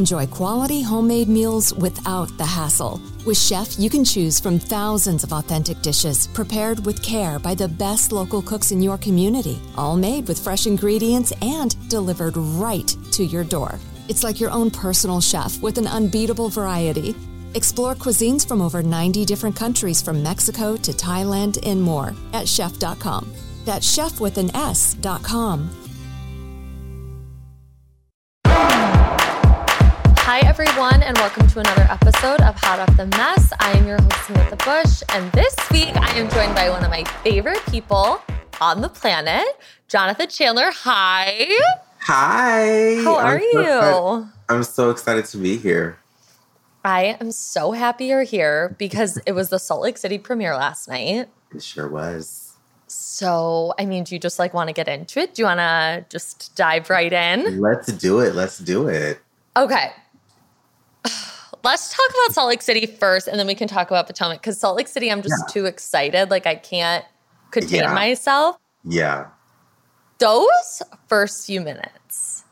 Enjoy quality homemade meals without the hassle. With Shef, you can choose from thousands of authentic dishes prepared with care by the best local cooks in your community, all made with fresh ingredients and delivered right to your door. It's like your own personal chef with an unbeatable variety. Explore cuisines from over 90 different countries from Mexico to Thailand and more at shef.com. That's chef with an S.com. Hi, everyone, and welcome to another episode of Hot Off the Mess. I am your host, Samantha Bush, and this week I am joined by one of my favorite people on the planet, Jonathan Chandler. Hi. Hi. How are I'm you? excited- I'm so excited to be here. I am so happy you're here because it was the Salt Lake City premiere last night. It sure was. So, I mean, do you just like want to get into it? Do you want to just dive right in? Let's do it. Let's do it. Okay. Let's talk about Salt Lake City first, and then we can talk about Potomac. Because Salt Lake City, I'm just Yeah. too excited. Like, I can't contain Yeah. myself. Yeah, Those first few minutes,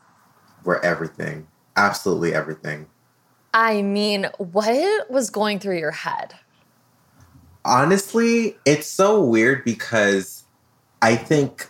we're everything. Absolutely everything. I mean, what was going through your head? Honestly, it's so weird because I think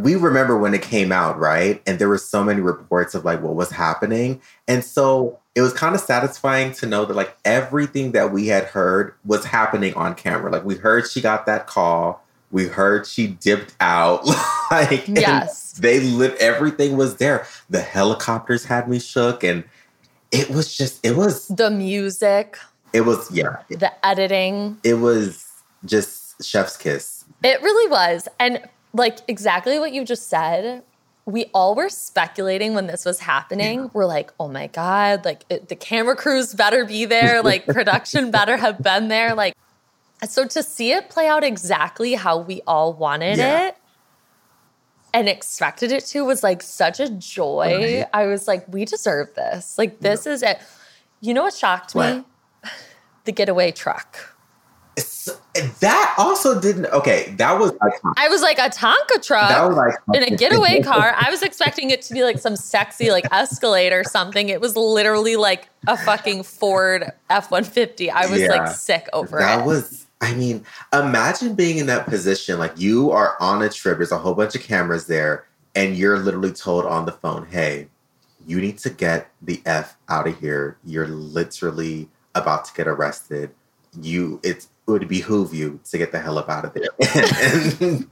we remember when it came out, right? And there were so many reports of like what was happening. And so it was kind of satisfying to know that like everything that we had heard was happening on camera. Like we heard she got that call. We heard she dipped out. like Yes. they lit everything was there. The helicopters had me shook and it was just it was The music, it was yeah. The editing. it was just chef's kiss. It really was. And like exactly what you just said, we all were speculating when this was happening. We're like, oh my God, like it, the camera crews better be there, like production better have been there. Like, so to see it play out exactly how we all wanted Yeah. it and expected it to was like such a joy. Right. I was like, we deserve this. Like, this is it. You know what shocked me? The getaway truck. That also didn't okay. That was iconic. I was like a Tonka truck That was iconic. in a getaway car. I was expecting it to be like some sexy like Escalade or something. It was literally like a fucking Ford F one fifty. I was Yeah. like sick over that it. That was. I mean, imagine being in that position. Like you are on a trip. There's a whole bunch of cameras there, and you're literally told on the phone, "Hey, you need to get the f out of here. You're literally about to get arrested. You, it's, it would behoove you to get the hell up out of there and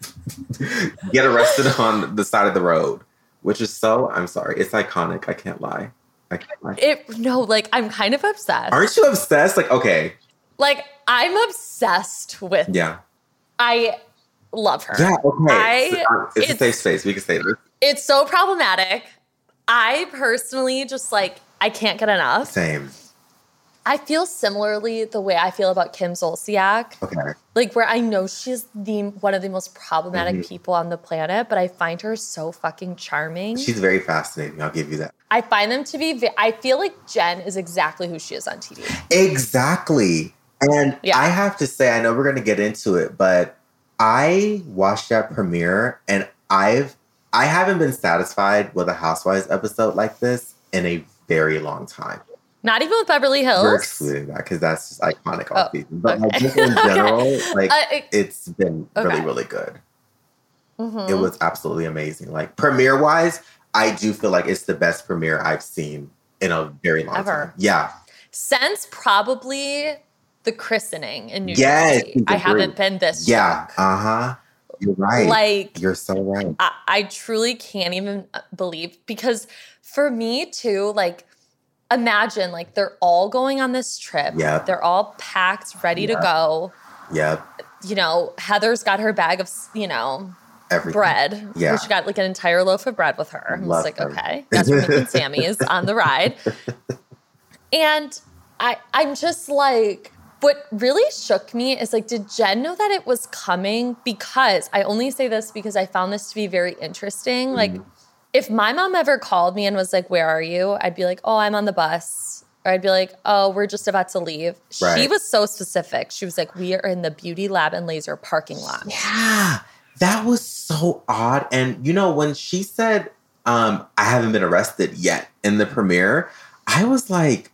get arrested on the side of the road." Which is so. I'm sorry. It's iconic. I can't lie. I can't lie. it no, like I'm kind of obsessed. Aren't you obsessed? Like, okay, like I'm obsessed with. yeah, I love her. yeah, okay. I- So, uh, it's, a safe space. We can say this. It's so problematic. I personally just like I can't get enough. Same. I feel similarly the way I feel about Kim Zolciak. Okay. like where I know she's the one of the most problematic Mhm. people on the planet, but I find her so fucking charming. She's very fascinating. I'll give you that. I find them to be. I feel like Jen is exactly who she is on TV. Exactly. And Yeah. I have to say, I know we're going to get into it, but I watched that premiere and I've I haven't been satisfied with a Housewives episode like this in a very long time. Not even with Beverly Hills. We're excluding that because that's just iconic all Oh, season. But like, just in general, like Uh, it- it's been really, Okay. really good. Mhm. It was absolutely amazing. Like premiere wise, I do feel like it's the best premiere I've seen in a very long Ever. time. Yeah. Since probably the christening in New Yes, Jersey. I haven't been this Yeah. Uh huh. You're right. Like You're so right. I, I truly can't even uh, believe because for me too, like imagine like they're all going on this trip. Yeah. They're all packed, ready to go. Yep. You know, Heather's got her bag of, you know, Everything. bread. Yeah. She got like an entire loaf of bread with her. I was like, her. okay, that's and Sammy's on the ride. And I I'm just like what really shook me is like, did Jen know that it was coming? Because I only say this because I found this to be very interesting. Like, Mm-hmm. If my mom ever called me and was like, Where are you? I'd be like, Oh, I'm on the bus. Or I'd be like, Oh, we're just about to leave. She was so specific. She was like, We are in the Beauty Lab and Laser parking lot. Yeah. That was so odd. And you know, when she said, um, I haven't been arrested yet in the premiere, I was like,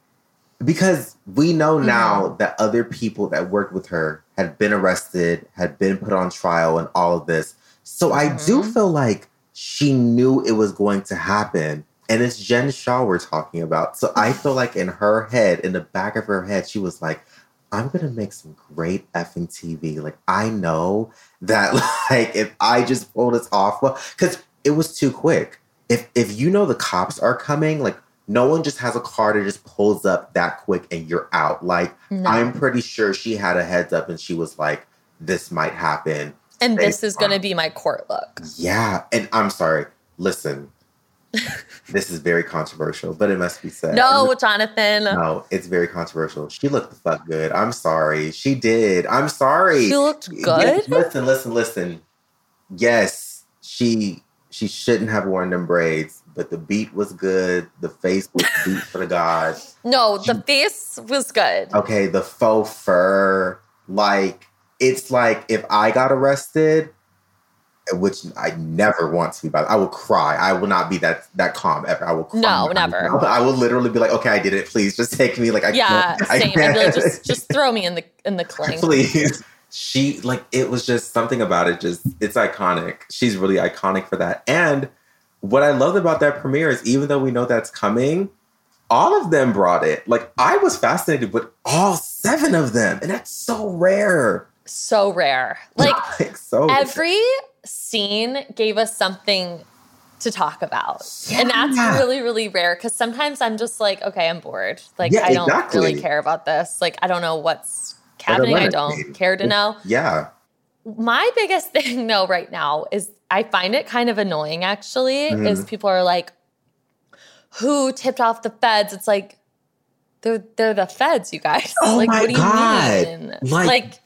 because we know now that other people that worked with her had been arrested, had been put on trial, and all of this. So I do feel like she knew it was going to happen. And it's Jen Shah we're talking about. So I feel like in her head, in the back of her head, she was like, I'm gonna make some great effing TV. Like I know that like if I just pull this off well, because it was too quick. If if you know the cops are coming, like no one just has a car that just pulls up that quick and you're out. Like No. I'm pretty sure she had a heads up and she was like, this might happen. And this is going to be my court look. Yeah. And I'm sorry, listen. this is very controversial, but it must be said. No, Jonathan. No, it's very controversial. She looked the fuck good. I'm sorry. She did. I'm sorry. She looked Yes, good. listen, listen, listen. Yes, she she shouldn't have worn them braids, but the beat was good. The face was beat for the god. No, the face was good. Okay, the faux fur, like it's like if I got arrested, which I never want to be, but I will cry. I will not be that that calm ever. I will cry. No, never. I will literally be like, okay, I did it. Please, just take me. Like, I Yeah, can't. I same. I'd be like, can't. just just throw me in the in the clink. please. She like it was just something about it. Just it's iconic. She's really iconic for that. And what I loved about that premiere is even though we know that's coming, all of them brought it. Like I was fascinated with all seven of them, and that's so rare. So rare. Like Like so every scene gave us something to talk about. And that's really, really rare because sometimes I'm just like, okay, I'm bored. Like, Yeah, I don't exactly. really care about this. Like, I don't know what's happening. I don't care to know. Yeah. My biggest thing, though, right now is I find it kind of annoying actually, Mm-hmm. is people are like, who tipped off the feds? It's like, they're, they're the feds, you guys. Oh like, my what do you God. mean? Like- like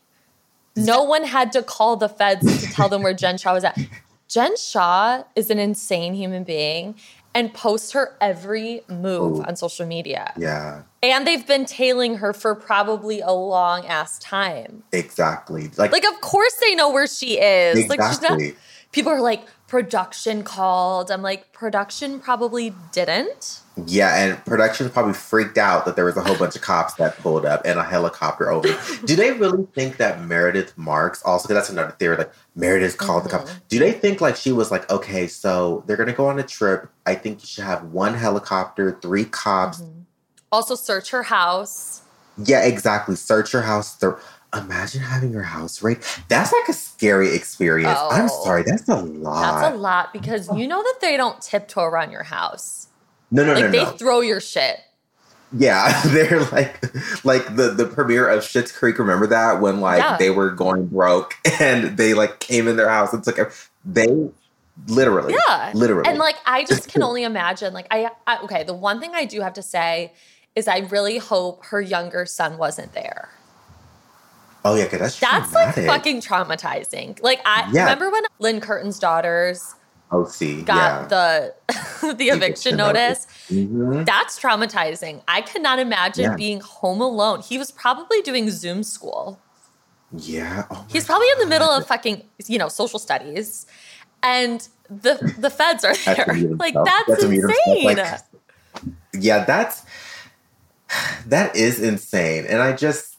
no one had to call the feds to tell them where Jen Shah was at. Jen Shah is an insane human being and posts her every move on social media. Yeah. And they've been tailing her for probably a long ass time. Exactly. Like, Like, of course they know where she is. Like, she's not. Exactly. People are like, production called. I'm like, production probably didn't. Yeah, and production probably freaked out that there was a whole bunch of cops that pulled up and a helicopter over. Do they really think that Meredith Marks also? Because that's another theory. Like Meredith called the cops. Mm-hmm. Do they think like she was like, okay, so they're gonna go on a trip. I think you should have one helicopter, three cops. Mm-hmm. Also, search her house. Yeah, exactly. Search your house. Thir- Imagine having your house raided. That's like a scary experience. I'm Oh. sorry, that's a lot. That's a lot because you know that they don't tiptoe around your house. No, no, Like, no, they no. throw your shit. Yeah, they're like like the the premiere of Schitt's Creek. Remember that when like Yeah. they were going broke and they like came in their house and took ev- they literally Yeah. literally And like I just can only imagine like I, I okay, the one thing I do have to say is I really hope her younger son wasn't there. oh yeah, that's That's like fucking traumatizing. Like I Yeah. remember when Lynne Curtin's daughters OC got the the eviction Eviction notice. Mhm. That's traumatizing. I could not imagine Yeah. being home alone. He was probably doing Zoom school. yeah. Oh He's probably in the middle of fucking, you know, social studies. and the the feds are there. mute Like that's Has to mute himself, insane. like- yeah, that's that is insane. And I just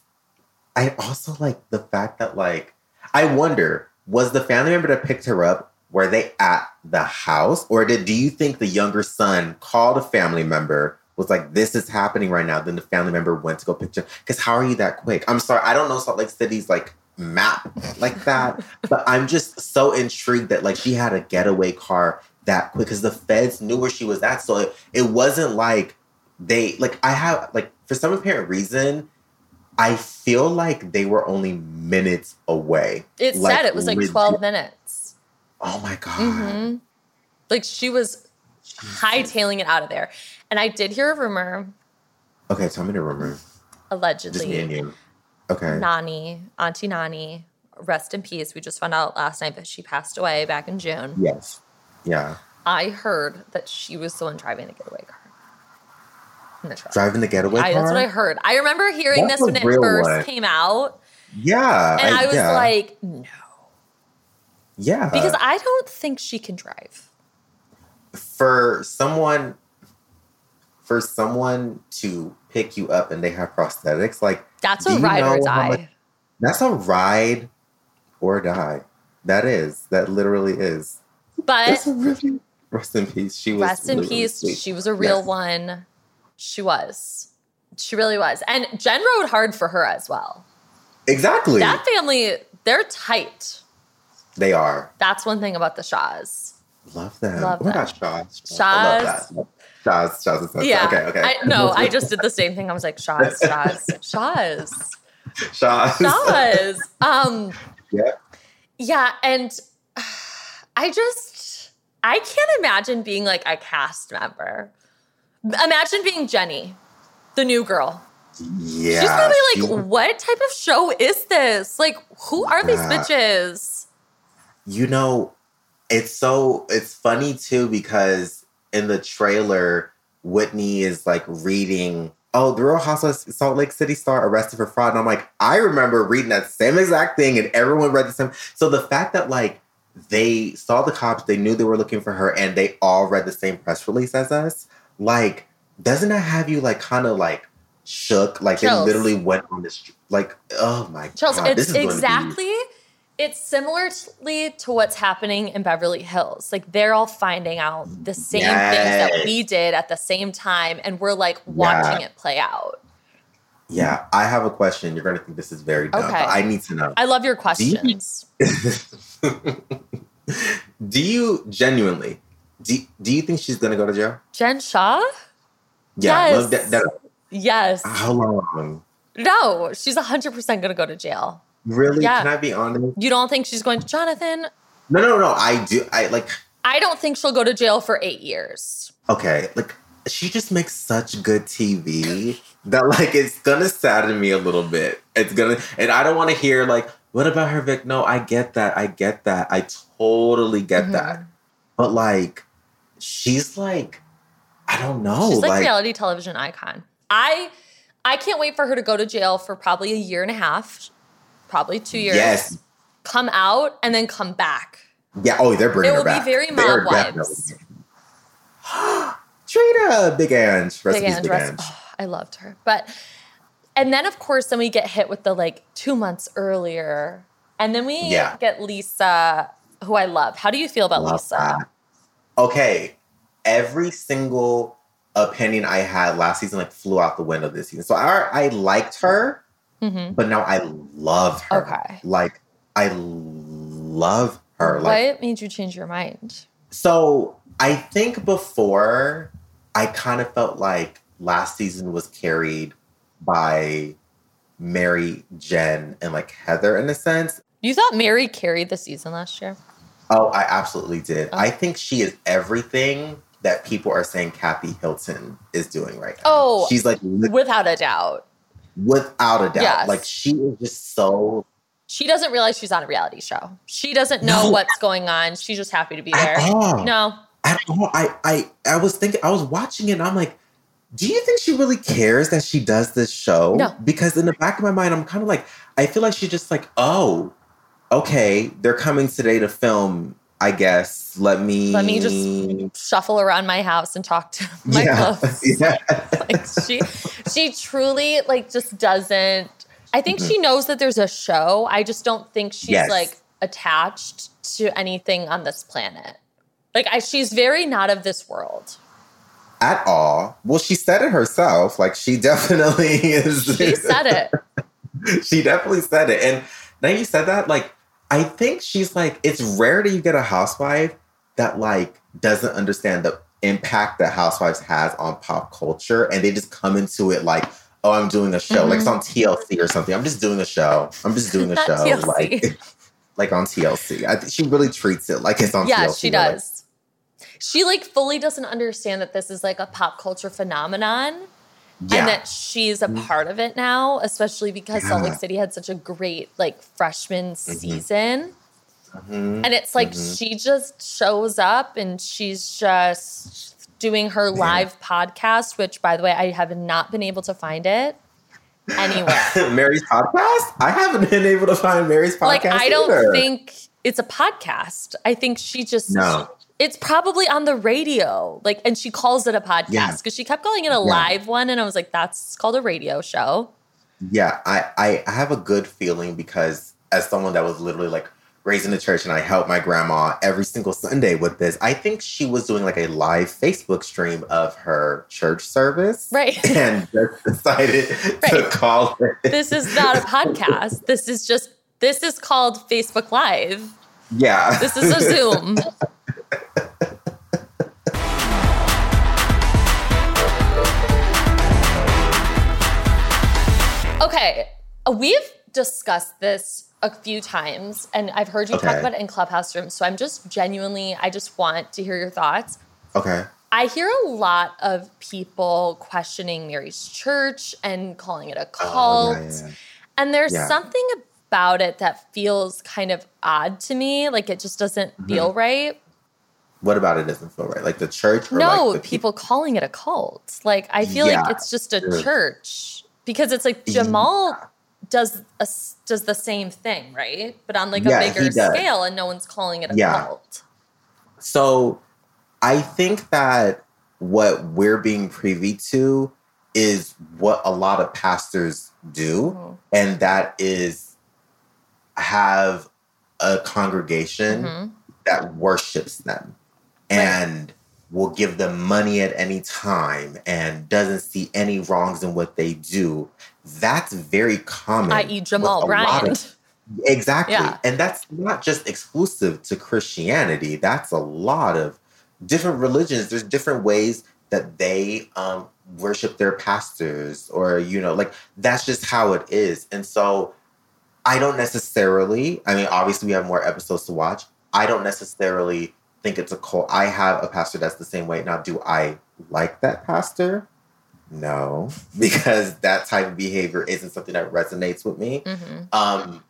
I also like the fact that like I wonder, was the family member that picked her up, were they at the house? Or did do you think the younger son called a family member, was like, this is happening right now? Then the family member went to go pick her. Because how are you that quick? I'm sorry, I don't know Salt Lake City's like map like that. but I'm just so intrigued that like she had a getaway car that quick because the feds knew where she was at. So it, it wasn't like they like I have like for some apparent reason, I feel like they were only minutes away. It Like, said it was like 12 minutes. Oh my god. hmm Like she was hightailing it out of there. And I did hear a rumor, Okay, tell me the rumor. Just me and allegedly, you. Okay. Nani, Auntie Nani, rest in peace. We just found out last night that she passed away back in June. Yes. Yeah. I heard that she was the one driving the getaway car. The. Driving the getaway I, car. that's what I heard. I remember hearing That's this when it first one. came out. Yeah. And I, was yeah. like, no. Yeah. Because I don't think she can drive. for someone for someone to pick you up and they have prosthetics, like That's a ride or die. much- that's a ride or die. That is. That literally is. but really rest in peace. She was rest in peace. sweet. She was a real Yes. one. She was. She really was. And Jen rode hard for her as well. Exactly. That family, they're tight. They are. That's one thing about the Shaws. Love them. Love oh my them. gosh, Shaw's. Shaw's. I love that. Shaw's, Shaw's, Shaw's. Yeah. Okay, okay. I, no, I just did the same thing. I was like, Shaws, Shaws, Shaws, Shaw's. Shaws. Um, yeah. Yeah, and I just I can't imagine being like a cast member. Imagine being Jenny, the new girl. Yeah. She's probably she like, what type of show is this? Like, who are these bitches? You know, it's so it's funny too because in the trailer, Whitney is like reading, "Oh, the Real Housewives of Salt Lake City star arrested for fraud," and I'm like, I remember reading that same exact thing, and everyone read the same. So the fact that like they saw the cops, they knew they were looking for her, and they all read the same press release as us, like, doesn't that have you like kind of like shook? Like Chills. they literally went on this, like, oh my Chelsea, god, this it's is going to exactly it's similarly to what's happening in Beverly Hills. Like they're all finding out the same things that we did at the same time, and we're like watching it play out. Yeah, I have a question. You're going to think this is very dumb, Okay. but I need to know. I love your you- questions. do you genuinely do, do you think she's going to go to jail? Jen Shah? Yeah, Yes. love that, that- Yes. how long? No, she's 100% going to go to jail. Really? Yeah. Can I be honest? You don't think she's going to Jonathan? No, no, no. I do. I like. I don't think she'll go to jail for eight years. Okay, like she just makes such good TV that like it's gonna sadden me a little bit. It's gonna, and I don't want to hear like, what about her Vic? No, I get that. I get that. I totally get Mm-hmm. that. But like, she's like, I don't know. she's like, like reality television icon. I I can't wait for her to go to jail for probably a year and a half, probably two years. Yes. Come out and then come back. Yeah. Oh, they're bringing It her will be back. very They're Mob definitely- Drita, Big Ang, Big Ang, Big Ang. oh, I loved her. But and then of course then we get hit with the like two months earlier. And then we Yeah. get Lisa, who I love. How do you feel about Love Lisa? that. Okay, every single opinion I had last season like flew out the window this season. So I I liked her, Mhm. but now I love her. Okay. like I love her. Like What made you change your mind? so, I think before I kind of felt like last season was carried by Mary, Jen, and like Heather in a sense. You thought Mary carried the season last year? Oh, I absolutely did. Oh. I think she is everything that people are saying Kathy Hilton is doing right now. Oh, she's like Without a doubt. Without a doubt. Yes. Like she is just so She doesn't realize she's on a reality show. She doesn't know No. what's going on. She's just happy to be there. No. At all. I I I was thinking. I was watching it. and I'm like. Do you think she really cares that she does this show? No. Because in the back of my mind, I'm kind of like, I feel like she's just like, oh, okay, they're coming today to film I guess let me let me just shuffle around my house and talk to my yeah. clothes. yeah. like she she truly like just doesn't I think she mm-hmm. knows that there's a show. I just don't think she's Yes. like attached to anything on this planet. Like I, she's very not of this world. At all. Well, she said it herself. Like she definitely is. She said it. she definitely said it. And now you said that, like, I think she's like, it's rare that you get a housewife that like doesn't understand the impact that housewives has on pop culture and they just come into it like, oh, I'm doing a show. Like it's on TLC or something. I'm just doing a show. I'm just doing a show. TLC. Like like on TLC. I think she really treats it like it's on TLC. Yeah, TLC. she They're like, does. She like fully doesn't understand that this is like a pop culture phenomenon. yeah. and that she's a part of it now, especially because Salt Lake Mm-hmm. City had such a great like freshman season. Mhm. And it's like she just shows up and she's just doing her live podcast, which by the way, I have not been able to find it anywhere. Mary's podcast? I haven't been able to find Mary's podcast. like I don't either. think it's a podcast. I think she just No. It's probably on the radio. Like and she calls it a podcast Yeah. because she kept calling it a live one and I was like that's called a radio show. Yeah, I, I I have a good feeling because as someone that was literally like raised in the church and I helped my grandma every single Sunday with this, I think she was doing like a live Facebook stream of her church service. Right. And just decided to call it. this is not a podcast. This is just this is called Facebook Live. Yeah. This is a Zoom. Okay, we've discussed this a few times and I've heard you talk about it in Clubhouse rooms. So I'm just genuinely I just want to hear your thoughts. okay. I hear a lot of people questioning Mary's church and calling it a cult. Oh, yeah, yeah. And there's something about it that feels kind of odd to me. Like it just doesn't Mm-hmm. feel right. What about it doesn't feel right? Like the church or no, like the people calling it a cult. Like I feel like it's just a church because it's like Jamal does a, does the same thing, right? But on like Yeah, a bigger scale, and no one's calling it a Yeah. cult. So I think that what we're being privy to is what a lot of pastors do, Mhm. and that is have a congregation Mhm. that worships them and will give them money at any time and doesn't see any wrongs in what they do. That's very common. I.e. Jamal Bryant. Exactly. Yeah. And that's not just exclusive to Christianity. That's a lot of different religions. There's different ways that they um, worship their pastors, or, you know, like that's just how it is. And so I don't necessarily, I mean, obviously, we have more episodes to watch. I don't necessarily think it's a cult. I have a pastor that's the same way. Now, do I like that pastor? No, because that type of behavior isn't something that resonates with me. Mhm. Um,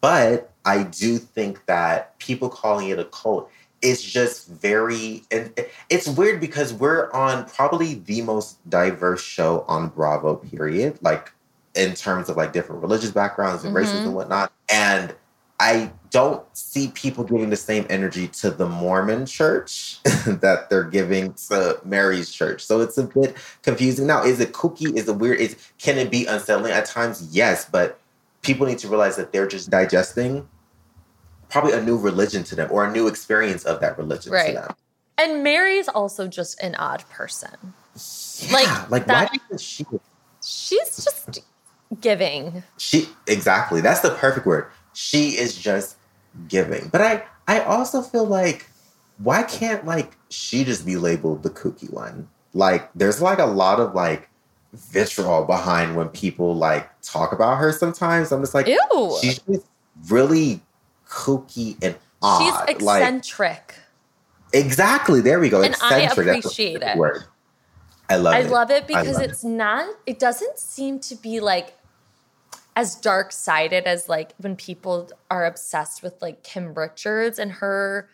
but I do think that people calling it a cult is just very, and it's weird because we're on probably the most diverse show on Bravo, period. Like in terms of like different religious backgrounds and races Mhm. and whatnot. And I don't see people giving the same energy to the Mormon church that they're giving to Mary's church. So it's a bit confusing. Now, is it kooky? Is it weird? Is can it be unsettling at times? Yes, but people need to realize that they're just digesting probably a new religion to them or a new experience of that religion Right. to them. And Mary's also just an odd person. Yeah, Like, like that- why she She's just giving. she exactly that's the perfect word she is just giving. But i i also feel like why can't like she just be labeled the kooky one? Like there's like a lot of like vitriol behind when people like talk about her sometimes. I'm just like Ew. she's just really kooky and odd. She's like eccentric. exactly. There we go. And I eccentric the appreciate it. word. I love I it. I love it because love it's not, it doesn't seem to be like as dark sided as like when people are obsessed with like Kim Richards and her.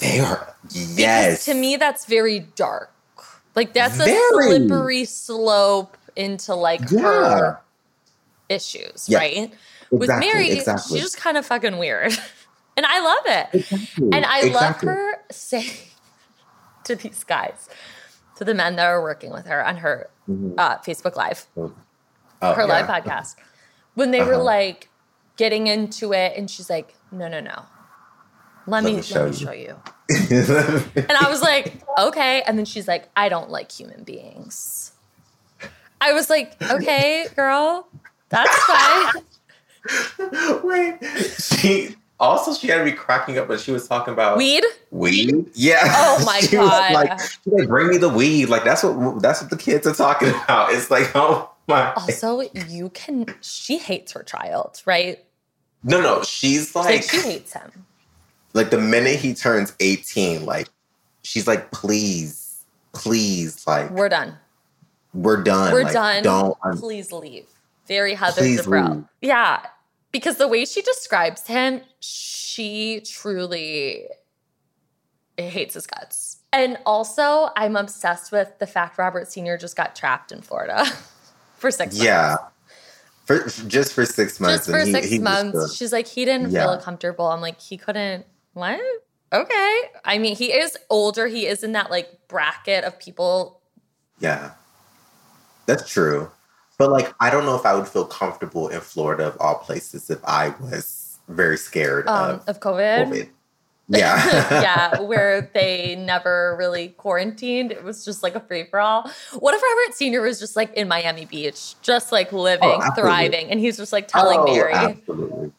they are yes to me, that's very dark. Like that's a slippery slope into like Yeah. her issues, Yeah. right? With Mary, exactly. she's just kind of fucking weird. And I love it. Exactly. And I Exactly. love her saying to these guys, to the men that are working with her on her uh, Facebook Live, Oh, her live podcast, when they were Uh-huh. like getting into it, and she's like, "No, no, no, let, me, me let show me you." show you." And I was like, "Okay," and then she's like, "I don't like human beings." I was like, "Okay, girl, that's fine." Wait, she also she had to be cracking up when she was talking about Weed? Weed? Yeah. Oh my She God. like, she's like, bring me the weed. Like that's what that's what the kids are talking about. It's like, oh. Also, you can. She hates her child, right? No, no, she's Like she hates him. like the minute he turns eighteen, like she's like, please, please, like We're done. we're done. We're Like, done. Don't. I'm- Please leave. Very Heather Dubrow. Yeah, because the way she describes him, she truly hates his guts. And also, I'm obsessed with the fact Robert Sr. just got trapped in Florida for six months. yeah. For, just for six months. Just for and he- six he months. the- She's like, he didn't feel comfortable. I'm like, he couldn't. What? Okay. I mean, he is older. He is in that like bracket of people. Yeah. That's true. But like I don't know if I would feel comfortable in Florida of all places if I was very scared Um, of of COVID. COVID. Yeah. yeah, where they never really quarantined. It was just like a free for all. What if Robert Sr. was just like in Miami Beach, just like living, Oh, thriving, and he's just like telling Oh, Mary, Absolutely.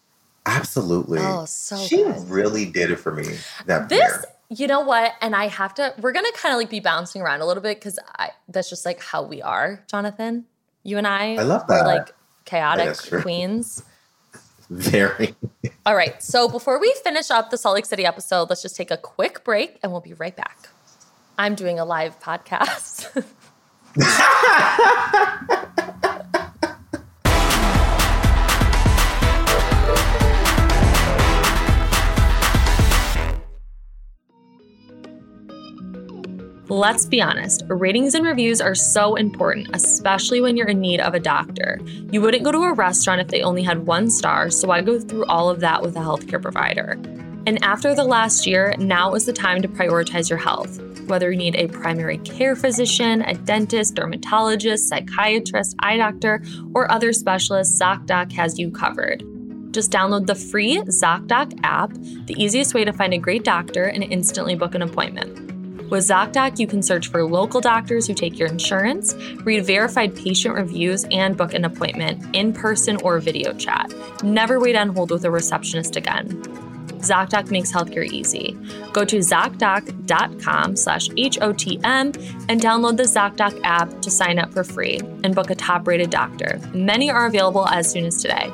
Absolutely. Oh, so she good. really did it for me. That This, year. you know what? And I have to, we're going to kind of like be bouncing around a little bit because I that's just like how we are, Jonathan. You and I, I love that. like chaotic queens. Very. All right. So before we finish up the Salt Lake City episode, let's just take a quick break and we'll be right back. I'm doing a live podcast. Let's be honest, ratings and reviews are so important, especially when you're in need of a doctor. You wouldn't go to a restaurant if they only had one star, so I go through all of that with a healthcare provider. And after the last year, now is the time to prioritize your health. Whether you need a primary care physician, a dentist, dermatologist, psychiatrist, eye doctor, or other specialist, ZocDoc has you covered. Just download the free ZocDoc app, the easiest way to find a great doctor and instantly book an appointment. With ZocDoc, you can search for local doctors who take your insurance, read verified patient reviews, and book an appointment in person or video chat. Never wait on hold with a receptionist again. ZocDoc makes healthcare easy. Go to ZocDoc.com slash HOTM and download the ZocDoc app to sign up for free and book a top rated doctor. Many are available as soon as today.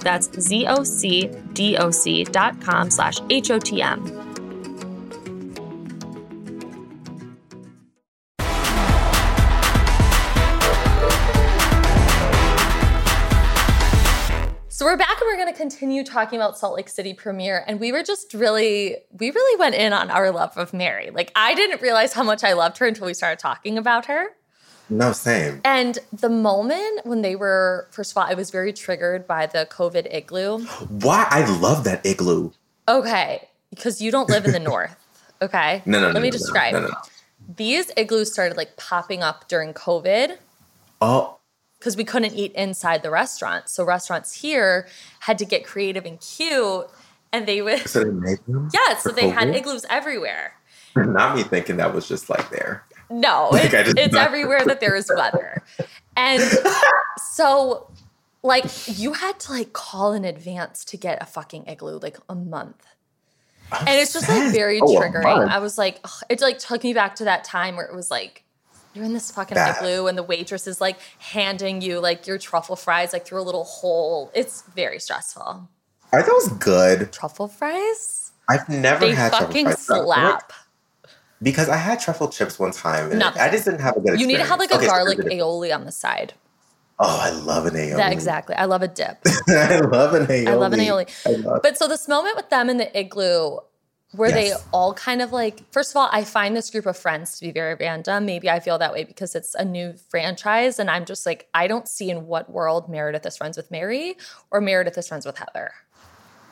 That's ZocDoc.com slash HOTM. To continue talking about Salt Lake City premiere. And we were just really, we really went in on our love of Mary. Like, I didn't realize how much I loved her until we started talking about her. No, same. And the moment when they were, first of all, I was very triggered by the COVID igloo. Why? I love that igloo. Okay, because you don't live in the north. Okay. No, no, no. Let me no, describe. No, no, no. These igloos started like popping up during COVID. Oh, because we couldn't eat inside the restaurant. So restaurants here had to get creative and cute, and they would so they made them? yeah. So they had igloos everywhere. Not me thinking that was just like there. No, Like, it's, it's everywhere that there is weather, and so like you had to like call in advance to get a fucking igloo, like a month. And it's just like very Oh, triggering. I was like, ugh, it like took me back to that time where it was like, you're in this fucking That- igloo and the waitress is like handing you like your truffle fries like through a little hole. It's very stressful. Are those good? Truffle fries? I've never They had fucking truffle fries. slap. Because I had truffle chips one time and Nothing. I just didn't have a good You need to have like a. Okay, garlic aioli on the side. Oh, I love an aioli. That exactly. I love a dip. I love an aioli. I love an aioli. Love But so this moment with them in the igloo, where they all kind of like, first of all, I find this group of friends to be very random. Maybe I feel that way because it's a new franchise. And I'm just like, I don't see in what world Meredith is friends with Mary or Meredith is friends with Heather.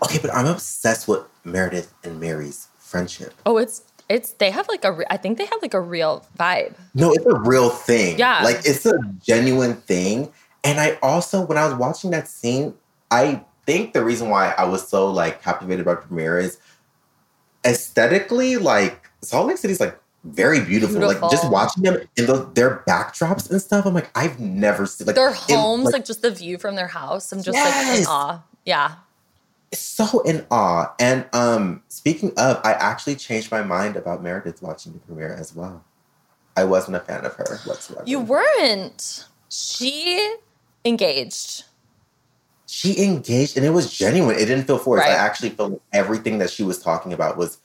Okay, but I'm obsessed with Meredith and Mary's friendship. Oh, it's it's they have like a re- I think they have like a real vibe. No, it's a real thing. Yeah. Like it's a genuine thing. And I also, when I was watching that scene, I think the reason why I was so like captivated by Premiere is aesthetically, like Salt Lake City's like very beautiful. Beautiful. Like just watching them in the, their backdrops and stuff, I'm like, I've never seen like Their homes, like, like, just the view from their house. I'm just like in awe. Yeah. so in awe. And um, speaking of, I actually changed my mind about Meredith watching the premiere as well. I wasn't a fan of her whatsoever. You weren't. She engaged. She engaged and it was genuine. It didn't feel forced. I actually felt like everything that she was talking about was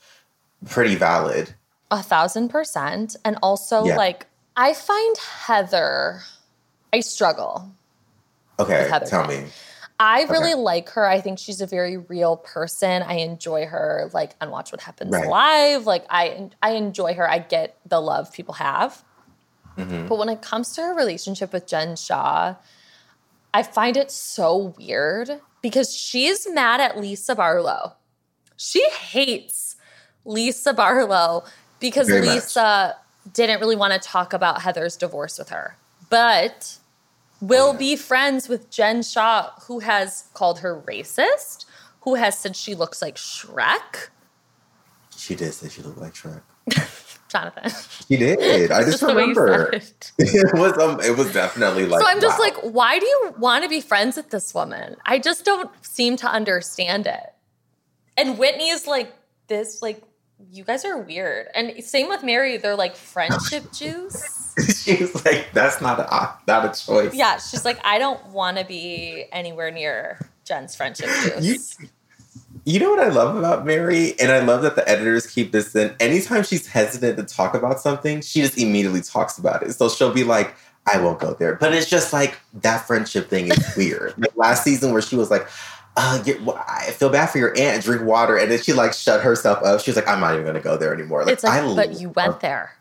pretty valid. A thousand percent. And also, Yeah. like, I find Heather, I struggle. Okay, tell me. I really Okay. like her. I think she's a very real person. I enjoy her, like, on Watch What Happens Right. Live. Like, I I enjoy her. I get the love people have. Mm-hmm. But when it comes to her relationship with Jen Shah, I find it so weird because she's mad at Lisa Barlow. She hates Lisa Barlow because Very much. Lisa didn't really want to talk about Heather's divorce with her. But will be friends with Jen Shah, who has called her racist, who has said she looks like Shrek. She did say she looked like Shrek. Jonathan. He did. I just you remember. it. it was um, it was definitely like So I'm just wow. like, why do you want to be friends with this woman? I just don't seem to understand it. And Whitney is like, this, like, you guys are weird. And same with Mary, they're like friendship juice. she's like, that's not a not a choice. Yeah, she's like, I don't want to be anywhere near Jen's friendship You, juice. You know what I love about Mary? And I love that the editors keep this in. Anytime she's hesitant to talk about something, she just immediately talks about it. So she'll be like, I won't go there. But it's just like that friendship thing is weird. like last season where she was like, uh, get, I feel bad for your aunt, drink water. And then she like shut herself up. She was like, I'm not even going to go there anymore. Like, it's like, I but you went there.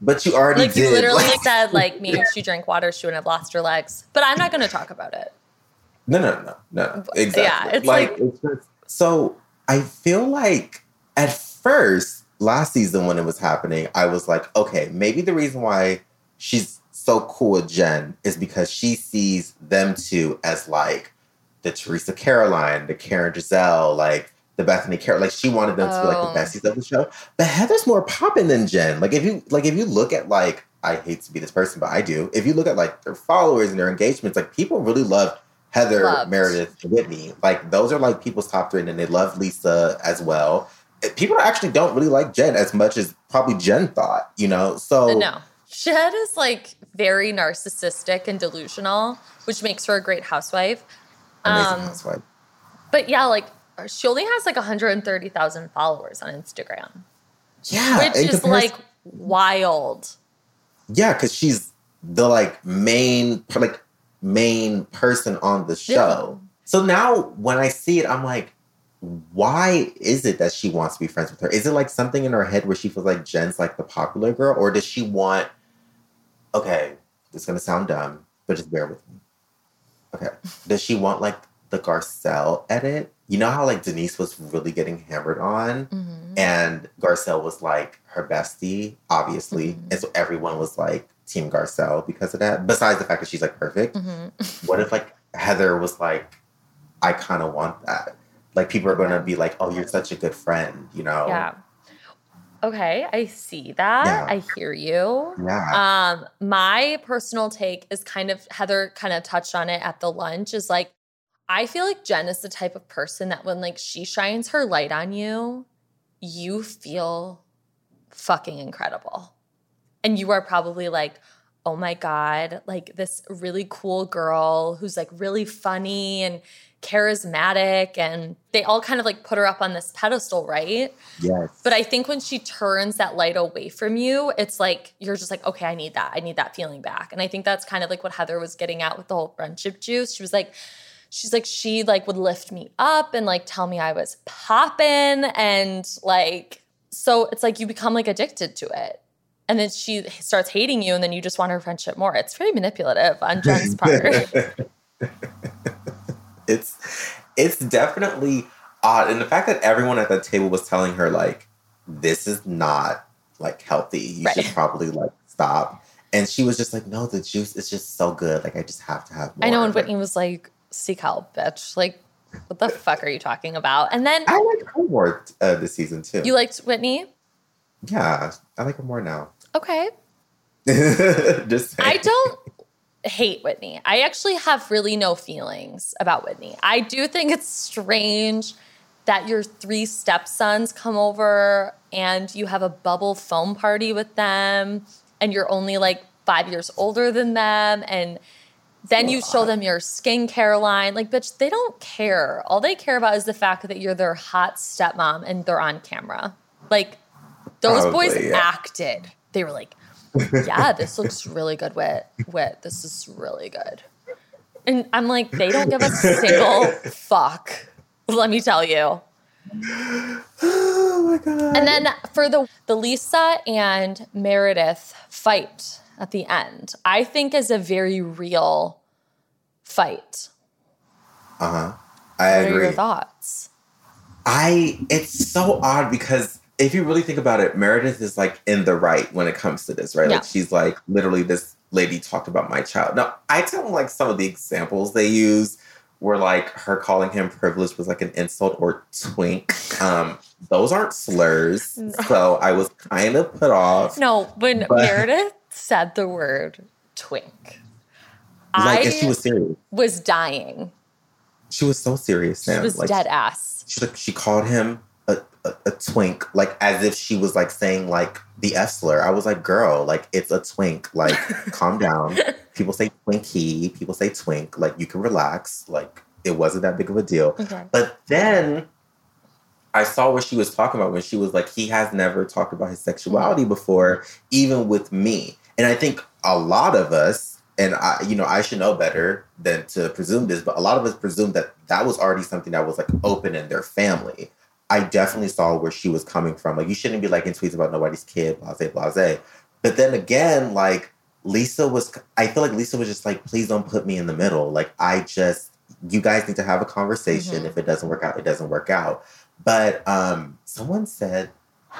But you already Like did. you literally Like- said, like me, if she drank water, she wouldn't have lost her legs. But I'm not going to talk about it. No, no, no, no. Exactly. Yeah, it's like- it's just, so I feel like at first, last season when it was happening, I was like, okay, maybe the reason why she's so cool with Jen is because she sees them two as like the Teresa Caroline, the Karen Gizelle, like the Bethenny Carole. Like she wanted them to be like Oh. the besties of the show. But Heather's more popping than Jen. Like if you like if you look at like I hate to be this person, but I do. If you look at like their followers and their engagements, like people really love Heather, Loved. Meredith, and Whitney. Like those are like people's top three, and then they love Lisa as well. Eh, People actually don't really like Jen as much as probably Jen thought, you know. So No. Jen is like very narcissistic and delusional, which makes her a great housewife. amazing Um, housewife. But yeah, like she only has like 130,000 followers on Instagram, Yeah, which is like wild. yeah, because she's the like main like main person on the show. So now when I see it, I'm like, why is it that she wants to be friends with her? Is it like something in her head where she feels like Jen's like the popular girl, or does she want? Okay, this is gonna sound dumb, but just bear with me. Okay, does she want like the Garcelle edit? You know how like Denise was really getting hammered on, Mhm. and Garcelle was like her bestie, obviously, Mhm. and so everyone was like Team Garcelle because of that. Besides the fact that she's like perfect, Mhm. what if like Heather was like, I kind of want that. Like people are gonna be like, oh, you're such a good friend, you know? Yeah. Okay, I see that. Yeah. I hear you. Yeah. Um, my personal take is kind of Heather kind of touched on it at the lunch is like I feel like Jen is the type of person that when like she shines her light on you, you feel fucking incredible. And you are probably like, oh my God, like this really cool girl who's like really funny and charismatic. And they all kind of like put her up on this pedestal, right? yes. But I think when she turns that light away from you, it's like you're just like, okay, I need that. I need that feeling back. And I think that's kind of like what Heather was getting at with the whole friendship juice. She was like, she's like, she like would lift me up and like tell me I was popping. And like, so it's like you become like addicted to it. And then she starts hating you, and then you just want her friendship more. It's very manipulative on Jen's part. it's it's definitely odd. And the fact that everyone at the table was telling her, like, this is not like healthy. You Right. should probably like stop. And she was just like, no, the juice is just so good. Like, I just have to have more. I know, and Whitney was like, "Seek help, bitch!" Like, what the fuck are you talking about? And then I like her more uh, this season too. you liked Whitney. yeah, I like her more now. Okay, just saying. I don't hate Whitney. I actually have really no feelings about Whitney. I do think it's strange that your three stepsons come over and you have a bubble foam party with them and you're only like five years older than them and then you show them your skincare line. Like, bitch, they don't care. All they care about is the fact that you're their hot stepmom and they're on camera. Like, those boys yeah. acted. They were like, yeah, this looks really good, Wit. Wit, this is really good. And I'm like, they don't give a single fuck. Let me tell you. oh my god. And then for the the Lisa and Meredith fight at the end, I think is a very real fight. Uh huh. I What are agree. your thoughts? I it's so odd because if you really think about it, Meredith is like in the right when it comes to this, right? Yeah. Like she's like literally this lady talked about my child. Now I tell them like some of the examples they use were like her calling him privileged was like an insult or twink. Um, those aren't slurs. So I was kind of put off. No, when But- Meredith said the word twink, Like I she was serious. was dying. She was so serious, She Sam. was like, dead ass. she like she called him a, a, twink, like as if she was like saying like the F slur. I was like, girl, like it's a twink. Like, calm down. People say twinkie, people say twink. Like you can relax. Like it wasn't that big of a deal. Okay. But then I saw what she was talking about when she was like, he has never talked about his sexuality mm-hmm. before, even with me. And I think a lot of us, and I, you know, I should know better than to presume this, but a lot of us presume that that was already something that was like open in their family. I definitely saw where she was coming from. Like, you shouldn't be like in tweets about nobody's kid, blase, blase. But then again, like, Lisa was, I feel like Lisa was just like, please don't put me in the middle. Like, I just, you guys need to have a conversation. Mhm. If it doesn't work out, it doesn't work out. But um, someone said,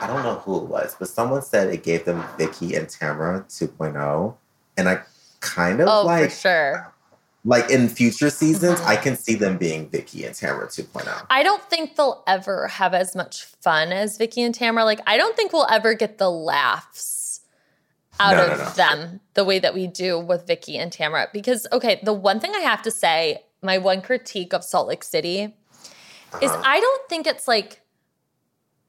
I don't know who it was, but someone said it gave them Vicki and Tamra 2.0. And I kind of Oh, like, for sure. Like in future seasons, Mhm. I can see them being Vicki and Tamra 2.0. I don't think they'll ever have as much fun as Vicki and Tamra. Like, I don't think we'll ever get the laughs out No, of no, no. them the way that we do with Vicki and Tamra. Because, okay, the one thing I have to say, my one critique of Salt Lake City is Uh-huh. I don't think it's like,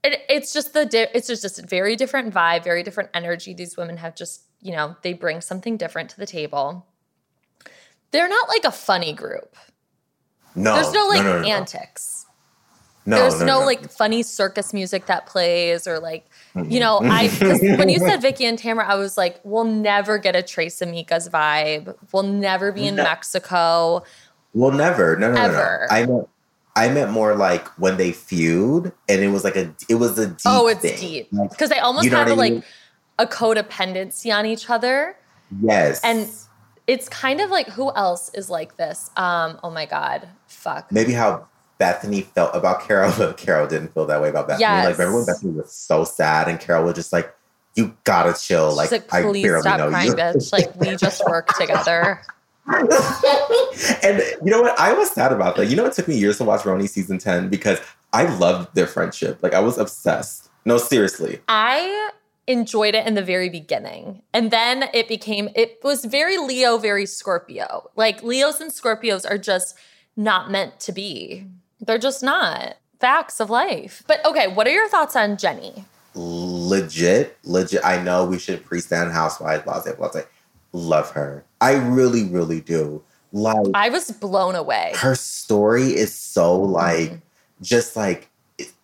it, it's just the di- it's just, just a very different vibe, very different energy. These women have just you know they bring something different to the table. They're not like a funny group. No, There's no like no, no, antics. No, There's no, like funny circus music that plays or like, you know, I when you said Vicki and Tamra, I was like, we'll never get a Tres Amigas vibe. We'll never be in. Mexico. Well, never. No, no, no, Ever. no. I meant, I meant more like when they feud, and it was like a, it was a deep. oh, it's thing. deep Like, because they almost you know have I like mean? a codependency on each other, yes, and it's kind of like who else is like this? Um, oh my god, fuck. maybe how Bethenny felt about Carole, but Carole didn't feel that way about Bethenny. Like, Yes. remember when Bethenny was so sad, and Carole was just like, "You gotta chill." She's Like, like, I please barely stop know crying, you. bitch. Like we just work together. and you know what? I was sad about that. You know, it took me years to watch RHONY season 10 because I loved their friendship. Like, I was obsessed. No, seriously. I enjoyed it in the very beginning. And then it became, it was very Leo, very Scorpio. Like Leos and Scorpios are just not meant to be. They're just not. Facts of life. But okay, what are your thoughts on Jennie? Legit, legit. I know we should pre stand Housewives, blah, blah, blah. blah. Love her. I really, really do. Like, I was blown away. her story is so, Mm-hmm. like, just like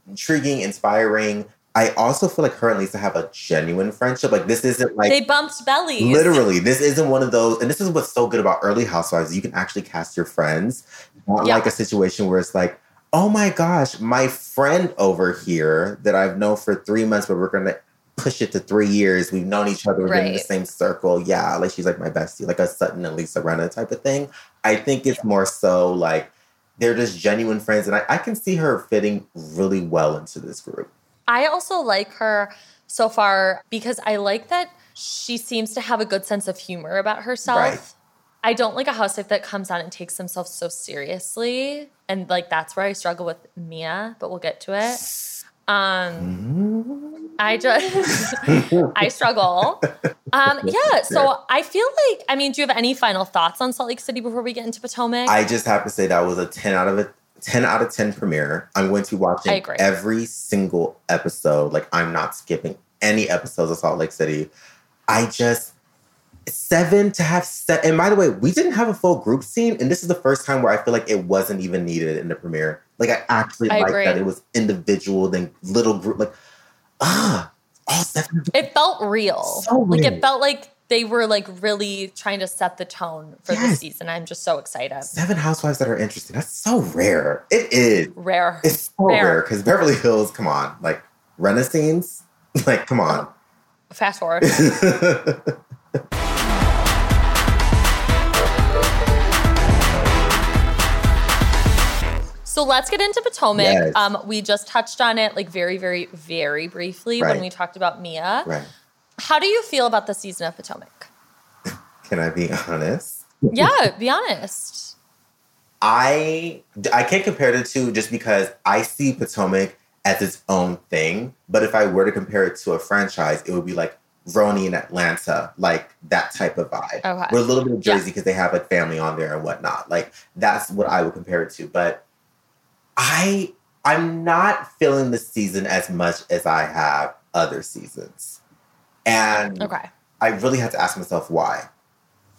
intriguing, inspiring. I also feel like her and Lisa have a genuine friendship. Like, this isn't like. they bumped bellies. Literally, this isn't one of those, and this is what's so good about early housewives. You can actually cast your friends, not Yeah. like a situation where it's like, oh my gosh, my friend over here that I've known for three months, but we're gonna push it to three years. We've known each other, we've been in the same circle. Yeah, like she's like my bestie, like a Sutton and Lisa Rinna type of thing. I think it's more so like they're just genuine friends. And I, I can see her fitting really well into this group. I also like her so far because I like that she seems to have a good sense of humor about herself. Right. I don't like a housewife that comes on and takes themselves so seriously. And like that's where I struggle with Mia, but we'll get to it. Um I just I struggle. Um yeah, so I feel like I mean, do you have any final thoughts on Salt Lake City before we get into Potomac? I just have to say that was a 10 out of a 10 out of 10 premiere. I'm going to be watching every single episode. Like I'm not skipping any episodes of Salt Lake City. I just seven to have seven. And by the way, we didn't have a full group scene, and this is the first time where I feel like it wasn't even needed in the premiere. Like I actually like that it was individual, then little group. Like ah, all seven. it felt real. So like it felt like they were like really trying to set the tone for the season. I'm just so excited. Seven housewives that are interesting. That's so rare. It is. Rare. It's so Rare. because Beverly Hills. Come on, like Renaissance. Like come on. Fast forward. So let's get into Potomac. Yes. Um, we just touched on it like very, very, very briefly when we talked about Mia. right. How do you feel about the season of Potomac? Can I be honest? yeah, be honest. I I can't compare the two just because I see Potomac as its own thing. But if I were to compare it to a franchise, it would be like RHONY in Atlanta, like that type of vibe. Okay. With a little bit of Jersey because they have like family on there and whatnot. Like that's what I would compare it to. But I I'm not feeling the season as much as I have other seasons. And Okay. I really had to ask myself why.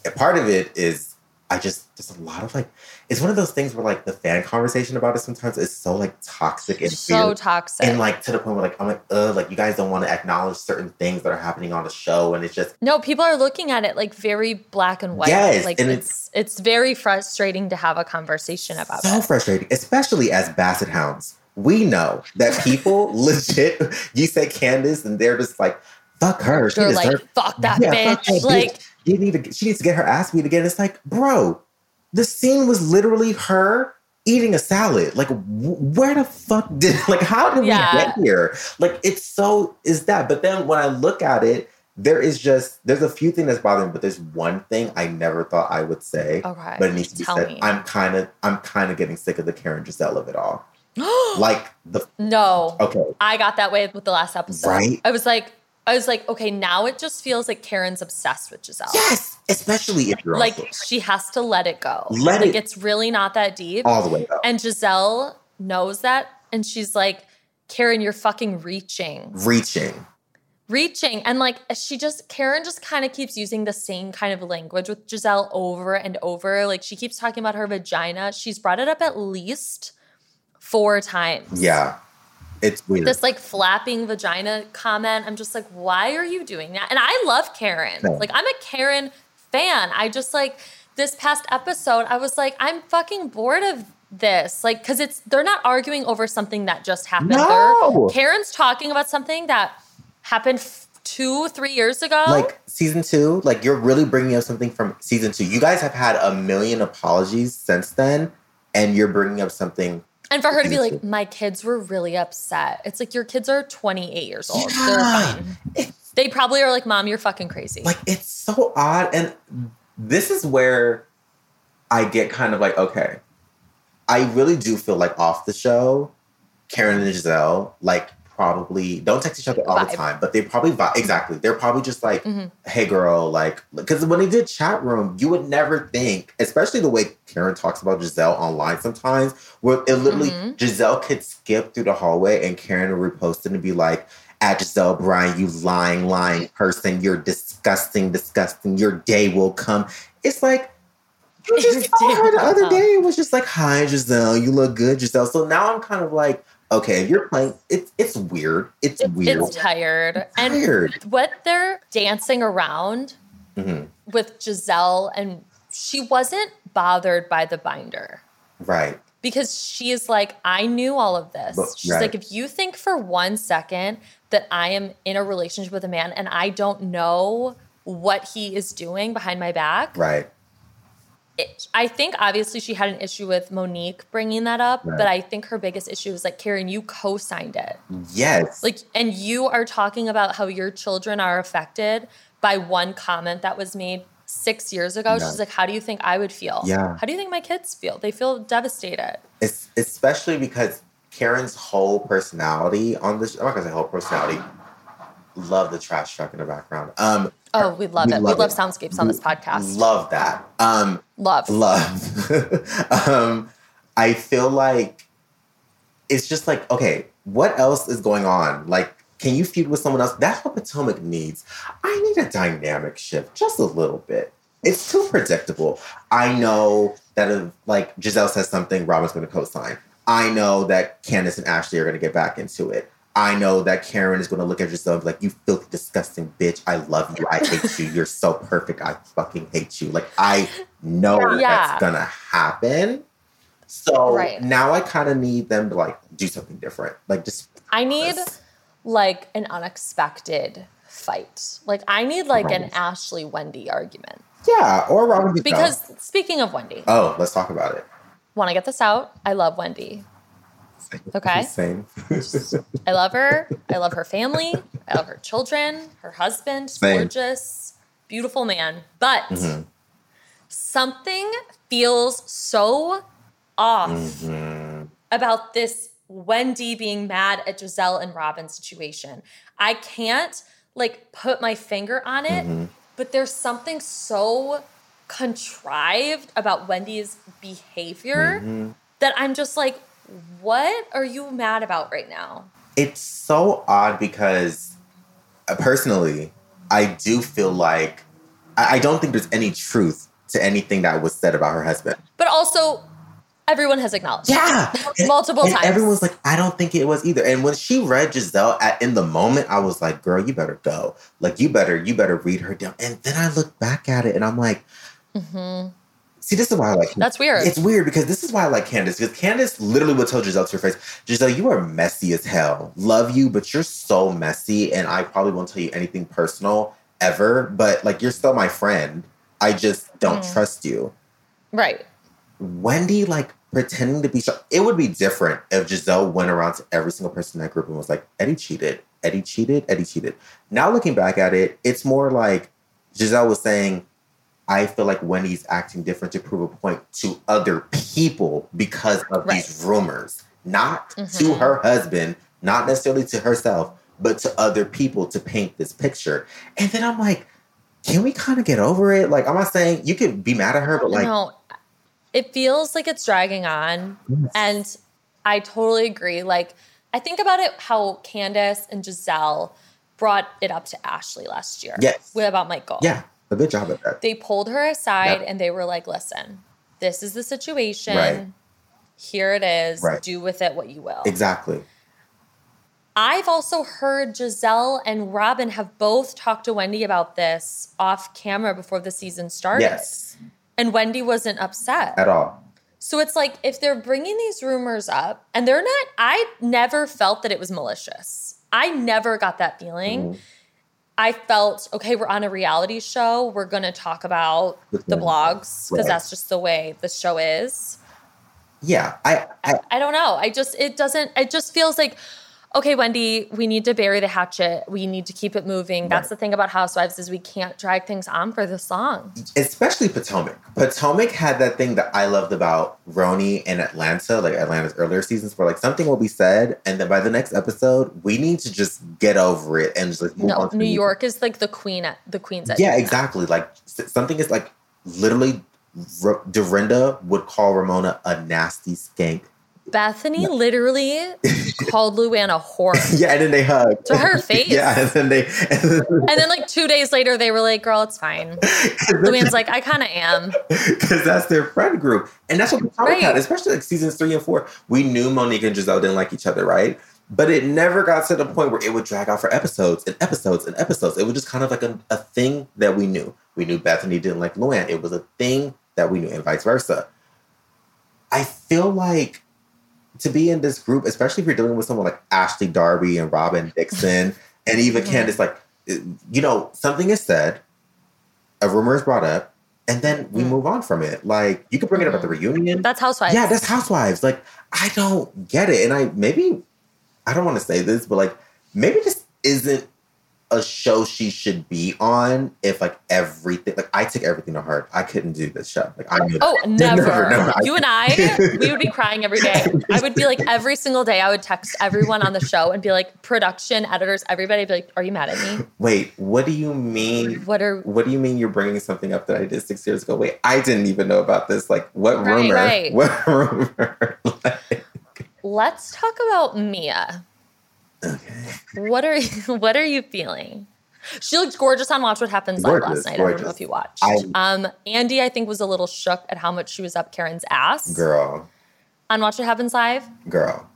And part of it is I just just a lot of like it's one of those things where like the fan conversation about it sometimes is so like toxic and So weird. toxic. and like to the point where like I'm like ugh like you guys don't want to acknowledge certain things that are happening on the show and it's just no, people are looking at it like very black and white. Yes, like and it's it's very frustrating to have a conversation about so it. frustrating, especially as basset hounds. We know that people legit you say Candace and they're just like fuck her. She like, fuck that Yeah, fuck bitch. that Like, bitch. you need to she needs to get her ass beat again. It's like, bro, the scene was literally her eating a salad. Like, wh- where the fuck did like how did Yeah. we get here? Like, it's so is that. But then when I look at it, there is just there's a few things that's bothering, me, but there's one thing I never thought I would say. Okay, But it needs to be tell said. me. I'm kind of I'm kind of getting sick of the Karen Gizelle of it all. like the no. okay, I got that way with the last episode. Right? I was like, I was like, okay, now it just feels like Karen's obsessed with Gizelle. yes, especially if you're Like she has to let it go. Let like it- it's really not that deep. all the way up. And Gizelle knows that. And she's like, Karen, you're fucking reaching. reaching. Reaching. And like she just Karen just kind of keeps using the same kind of language with Gizelle over and over. Like she keeps talking about her vagina. She's brought it up at least four times. Yeah. It's weird. this like flapping vagina comment. I'm just like, why are you doing that? And I love Karen. Like, I'm a Karen fan. I just like this past episode, I was like, I'm fucking bored of this. Like, because it's they're not arguing over something that just happened. No. They're Karen's talking about something that happened f- two, three years ago. like season two, like you're really bringing up something from season two. You guys have had a million apologies since then, and you're bringing up something. And for her to be like, my kids were really upset. It's like your kids are 28 years old. Yeah. They're fine. They probably are like, Mom, you're fucking crazy. Like it's so odd, and this is where I get kind of like, okay, I really do feel like off the show, Karen and Gizelle like probably don't text each other all Vibe. the time, but they probably vibe exactly. They're probably just like, Mhm. hey girl, like because when they did chat room, you would never think, especially the way Karen talks about Gizelle online sometimes, where it literally Mhm. Gizelle could skip through the hallway and Karen would repost it and be like, at Gizelle Bryan, you lying, lying person, you're disgusting, disgusting, your day will come. It's like you just saw her the other day. It was just like, hi Gizelle, you look good, Gizelle. So now I'm kind of like, okay, if you're playing, it's it's weird. It's weird. It's tired. And tired. what they're dancing around Mhm. with Gizelle, and she wasn't bothered by the binder Right. because she is like, I knew all of this. But- She's right. like, if you think for one second that I am in a relationship with a man and I don't know what he is doing behind my back, Right. It, I think obviously she had an issue with Monique bringing that up, Right. but I think her biggest issue was like Karen, you co-signed it. Yes. Like, and you are talking about how your children are affected by one comment that was made six years ago. Yeah. She's like, How do you think I would feel? Yeah. How do you think my kids feel? They feel devastated. it's especially because Karen's whole personality on this. I'm not gonna say whole personality. Love the trash truck in the background. Um, Oh, we love We it. love we love it. soundscapes on this podcast. love that. Um, love. love. um, I feel like it's just like, okay, what else is going on? Like, can you feud with someone else? That's what Potomac needs. I need a dynamic shift, just a little bit. It's too predictable. I know that if like Gizelle says something, Robin's going to co-sign. I know that Candace and Ashley are going to get back into it. I know that Karen is going to look at yourself and be like, "You filthy, disgusting bitch! I love you. I hate you. You're so perfect. I fucking hate you." Like I know Yeah. that's gonna happen. So Right. now I kind of need them to like do something different. Like just I need like an unexpected fight. Like I need like an Ashley Wendy argument. yeah, or Robin Gizelle. Because speaking of Wendy, oh, let's talk about it. want to get this out? I love Wendy. Okay. Same. I love her. I love her family. I love her children, her husband, Same. gorgeous, beautiful man. But Mm-hmm. something feels so off Mm-hmm. about this Wendy being mad at Gizelle and Robin situation. I can't like put my finger on it, Mm-hmm. but there's something so contrived about Wendy's behavior Mm-hmm. that I'm just like, what are you mad about right now? it's so odd because uh, personally, I do feel like I, I don't think there's any truth to anything that was said about her husband. But also, everyone has acknowledged. Yeah, multiple and times. Everyone's like, I don't think it was either. And when she read Gizelle at, in the moment, I was like, girl, you better go. Like, you better, you better read her down. And then I look back at it and I'm like, see, this is why I like. That's weird. It's weird because this is why I like Candace. Because Candace literally would tell Gizelle to her face, Gizelle, you are messy as hell. Love you, but you're so messy. And I probably won't tell you anything personal ever. But like, you're still my friend. I just don't Mm. trust you. right. Wendy like pretending to be shocked. It would be different if Gizelle went around to every single person in that group and was like, Eddie cheated, Eddie cheated, Eddie cheated. Now looking back at it, it's more like Gizelle was saying, I feel like Wendy's acting different to prove a point to other people because of Right. these rumors, not to Mhm. her husband, not necessarily to herself, but to other people to paint this picture. And then I'm like, can we kind of get over it? Like, I'm not saying you can be mad at her, but like, no, it feels like it's dragging on. And I totally agree. Like, I think about it how Candace and Gizelle brought it up to Ashley last year. Yes. About Michael. yeah, a good job at that. They pulled her aside Yeah. and they were like, listen, this is the situation. Right. Here it is. Right. Do with it what you will. Exactly. I've also heard Gizelle and Robin have both talked to Wendy about this off camera before the season started. Yes, And Wendy wasn't upset. at all. So it's like if they're bringing these rumors up and they're not, I never felt that it was malicious. I never got that feeling. Mm-hmm. I felt, okay, we're on a reality show. We're going to talk about the blogs because Right. that's just the way the show is. Yeah, I, I I don't know. I just, it doesn't, it just feels like, okay, Wendy, we need to bury the hatchet. We need to keep it moving. That's Right. the thing about Housewives is we can't drag things on for this long. especially Potomac. Potomac had that thing that I loved about RHONY and Atlanta, like Atlanta's earlier seasons, where like something will be said, and then by the next episode, we need to just get over it and just like move No, on. New York is like the queen at the queen's edge. Yeah, exactly. Like something is like literally. R- Dorinda would call Ramona a nasty skank. Bethenny literally called Luann a whore. Yeah, and then they hugged. To her face. yeah, and then they. And then, And then like two days later, they were like, "Girl, it's fine." Luann's like, "I kind of am." because that's their friend group, and that's what we talked Right. about, especially like seasons three and four. We knew Monique and Gizelle didn't like each other, right? But it never got to the point where it would drag out for episodes and episodes and episodes. It was just kind of like a, a thing that we knew. We knew Bethenny didn't like Luann. It was a thing that we knew, and vice versa. I feel like to be in this group, especially if you're dealing with someone like Ashley Darby and Robin Dixon, and even Mhm. Candace, like, you know, something is said, a rumor is brought up, and then we move on from it. Like you could bring it up at the reunion. That's Housewives. Yeah, that's Housewives. Like I don't get it, and I maybe I don't want to say this, but like maybe this isn't a show she should be on if like everything like I took everything to heart. I couldn't do this show. Like I knew Oh, that. never. never. You and I, we would be crying every day. I would be like, every single day, I would text everyone on the show and be like, production, editors, everybody, be like, are you mad at me? Wait, what do you mean? What are, What do you mean you're bringing something up that I did six years ago? Wait, I didn't even know about this. Like, what Right, rumor? right. What rumor? Like, let's talk about Mia. Okay. What are, you, what are you feeling? She looked gorgeous on Watch What Happens Live last night. I don't know if you watched. Um, Andy, I think, was a little shook at how much she was up Karen's ass Girl, on Watch What Happens Live. girl.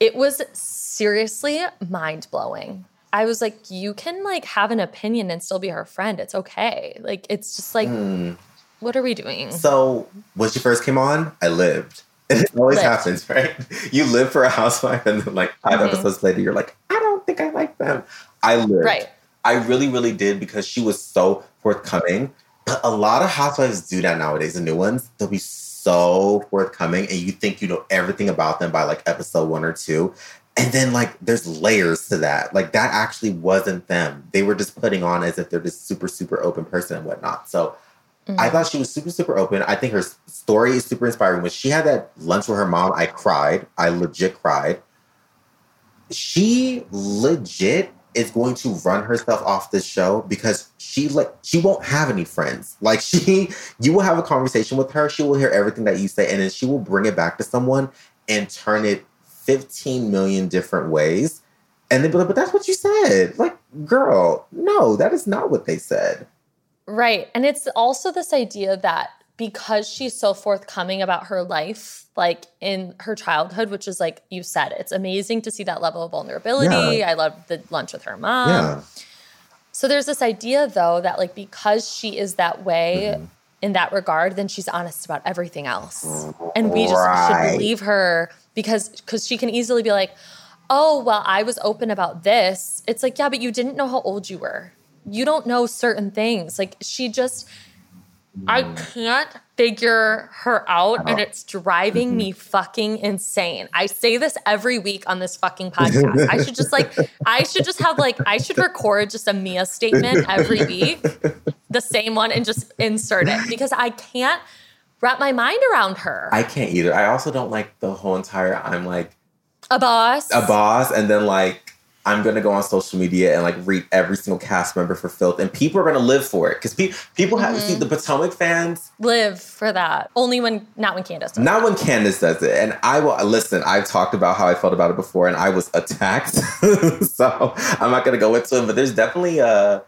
It was seriously mind blowing. I was like, you can like have an opinion and still be her friend. It's okay. Like, it's just like, Hmm. what are we doing? So when she first came on, I lived. It always happens, right? You live for a housewife, and then like 5 Mhm. episodes later, you're like, I don't think I like them. I lived. Right. I really, really did because she was so forthcoming. But a lot of housewives do that nowadays. The new ones, they'll be so forthcoming, and you think you know everything about them by like episode one or two. And then like there's layers to that. Like that actually wasn't them. They were just putting on as if they're this super, super open person and whatnot. So I mm-hmm. thought she was super, super open. I think her story is super inspiring. When she had that lunch with her mom, I cried. I legit cried. She legit is going to run herself off this show because she like she won't have any friends. Like she, you will have a conversation with her. She will hear everything that you say, and then she will bring it back to someone and turn it 15 million different ways. And then be like, but that's what you said. Like, girl, no, that is not what they said. Right. And it's also this idea that because she's so forthcoming about her life, like in her childhood, which is like you said, it's amazing to see that level of vulnerability. Yeah. I love the lunch with her mom. yeah. So there's this idea though that like because she is that way Mm-hmm. in that regard, then she's honest about everything else. And we just Right. should believe her because because she can easily be like, "Oh, well, I was open about this." It's like, "Yeah, but you didn't know how old you were. You don't know certain things." Like she just I Mm. can't figure her out and it's Mm-hmm. driving me fucking insane. I say this every week on this fucking podcast. I should just like I should just have like I should record just a Mia statement every week, the same one and just insert it because I can't wrap my mind around her. I can't either. I also don't like the whole entire I'm like a boss. a boss and then like I'm gonna go on social media and like read every single cast member for filth and people are gonna live for it because pe- people have Mm-hmm. see the Potomac fans Live for that. Only when not when Candace does. not when Candace does it and I will listen I've talked about how I felt about it before and I was attacked so I'm not gonna go into it but there's definitely a,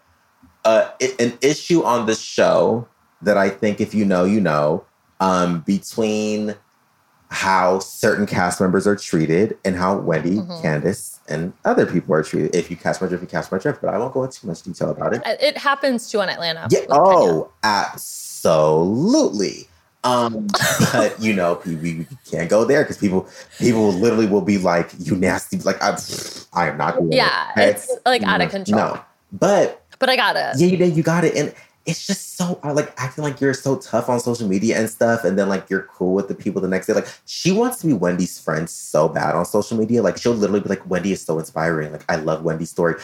a an issue on this show that I think if you know you know um, between how certain cast members are treated and how Wendy, Mm-hmm. Candace, and other people are treated. If you cast my drift, you cast my drift, but I won't go into too much detail about it. It happens too on Atlanta. Yeah. Oh, absolutely. Um, but you know, we, we can't go there because people, people literally will be like, "You nasty!" Like I, I am not. Doing Yeah, it, okay? it's like out of control. No, but But I got it. yeah, you. You got it. And it's just so like acting like you're so tough on social media and stuff, and then like you're cool with the people the next day. Like she wants to be Wendy's friend so bad on social media. Like she'll literally be like, "Wendy is so inspiring. Like I love Wendy's story."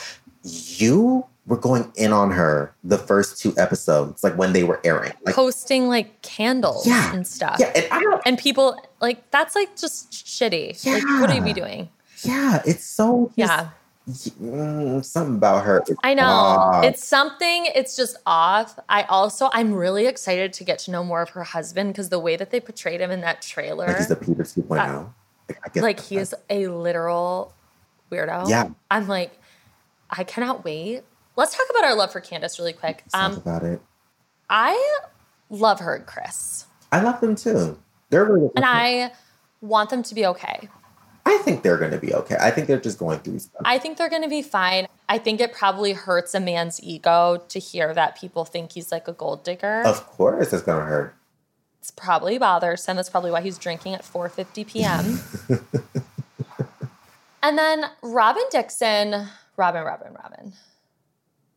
You were going in on her the first two episodes, like when they were airing. Like posting like candles Yeah. and stuff. yeah, and. And people like that's like just shitty. Like what are you be doing? Yeah, it's so Yeah. Mm, something about her. I know. off. It's something, it's just off. I also I'm really excited to get to know more of her husband because the way that they portrayed him in that trailer, like he's the Peter 2.0. like, like he is a literal weirdo. Yeah. I'm like, I cannot wait. Let's talk about our love for Candace really quick. Let's talk Um, about it. I love her and Chris. I love them too. They're really And I want them to be okay. I think they're going to be okay. I think they're just going through stuff. I think they're going to be fine. I think it probably hurts a man's ego to hear that people think he's like a gold digger. Of course, it's going to hurt. It's probably bothersome. That's probably why he's drinking at 4:50 p.m. and then Robin Dixon, Robin, Robin, Robin.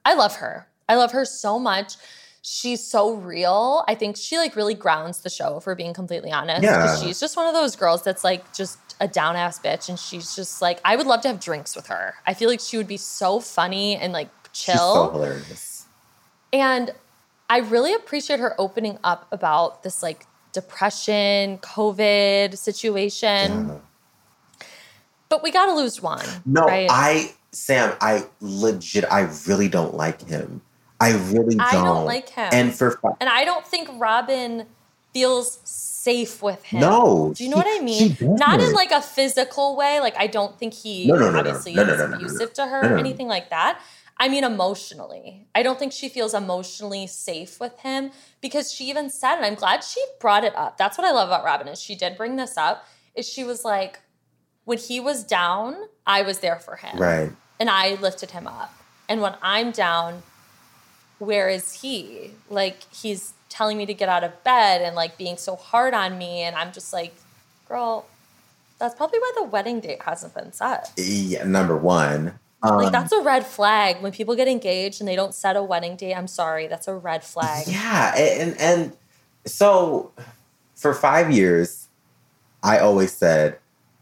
I love her. I love her so much. She's so real. I think she like really grounds the show, for being completely honest. Yeah. She's just one of those girls that's like just a down ass bitch. And she's just like, I would love to have drinks with her. I feel like she would be so funny and like chill. She's so hilarious. And I really appreciate her opening up about this like depression, COVID situation. Yeah. But we gotta lose one. No, right? I Sam, I legit, I really don't like him. I really don't. I don't like him. And for And I don't think Robin feels safe with him. No, Do you know she- what I mean? Not in like a physical way. Like I don't think he No, no, no, obviously No, no, is no, no. abusive to her or anything like that. I mean emotionally. I don't think she feels emotionally safe with him because she even said, and I'm glad she brought it up. That's what I love about Robin is she did bring this up. Is she was like, when he was down, I was there for him right. and I lifted him up. And when I'm down, where is he? Like he's telling me to get out of bed and like being so hard on me and I'm just like, girl, that's probably why the wedding date hasn't been set. Yeah, number one. Um, Like that's a red flag when people get engaged and they don't set a wedding date. I'm sorry, that's a red flag. Yeah, and and so for five years, I always said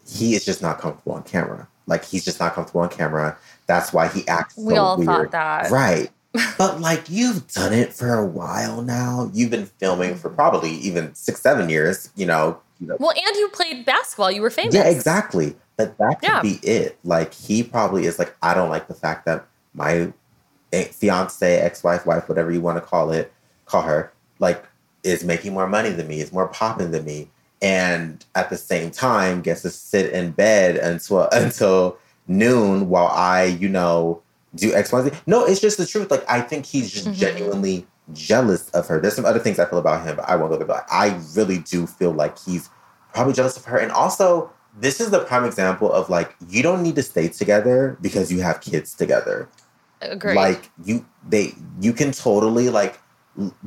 he is just not comfortable on camera. Like he's just not comfortable on camera. That's why he acts. We so all weird. thought that. right? But like you've done it for a while now. You've been filming for probably even six, seven years. You know. You know Well, and you played basketball. You were famous. yeah, exactly. But that could Yeah. be it. Like he probably is like, I don't like the fact that my eh, fiance, ex-wife, wife, whatever you want to call it, call her, like is making more money than me, is more popping than me, and at the same time gets to sit in bed until until noon while I, you know, do X, Y, Z. No, it's just the truth. Like I think he's just Mhm. genuinely jealous of her. There's some other things I feel about him, but I won't go there. But I really do feel like he's probably jealous of her. And also, this is the prime example of like you don't need to stay together because you have kids together. Agreed. Like you, they, you can totally like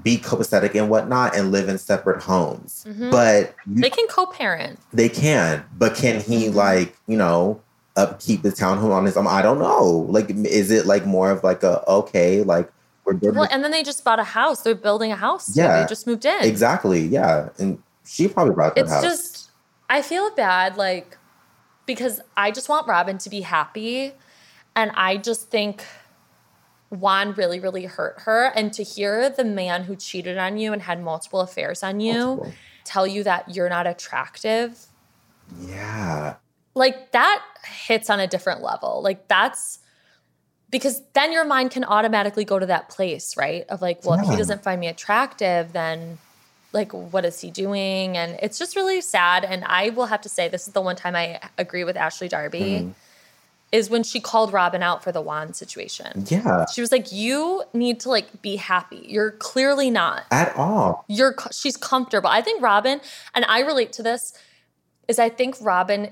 be copacetic and whatnot and live in separate homes. Mhm. But you, they can co-parent. they can. But can he Mm-hmm. like you know upkeep the townhome on his own? Um, I don't know. Like, is it like more of like a okay, like we're good. Well, and then they just bought a house. They're building a house. Yeah. They just moved in. exactly, yeah. And she probably brought that it's house. just I feel bad like because I just want Robin to be happy and I just think Juan really really hurt her and to hear the man who cheated on you and had multiple affairs on you Multiple. tell you that you're not attractive yeah. Like that hits on a different level like that's because then your mind can automatically go to that place right of like well if he doesn't find me attractive then like what is he doing and it's just really sad and i will have to say this is the one time i agree with ashley darby Mm-hmm. is when she called robin out for the juan situation Yeah. she was like you need to like be happy you're clearly not At all. you're she's comfortable. I think Robin and I relate to this is I think Robin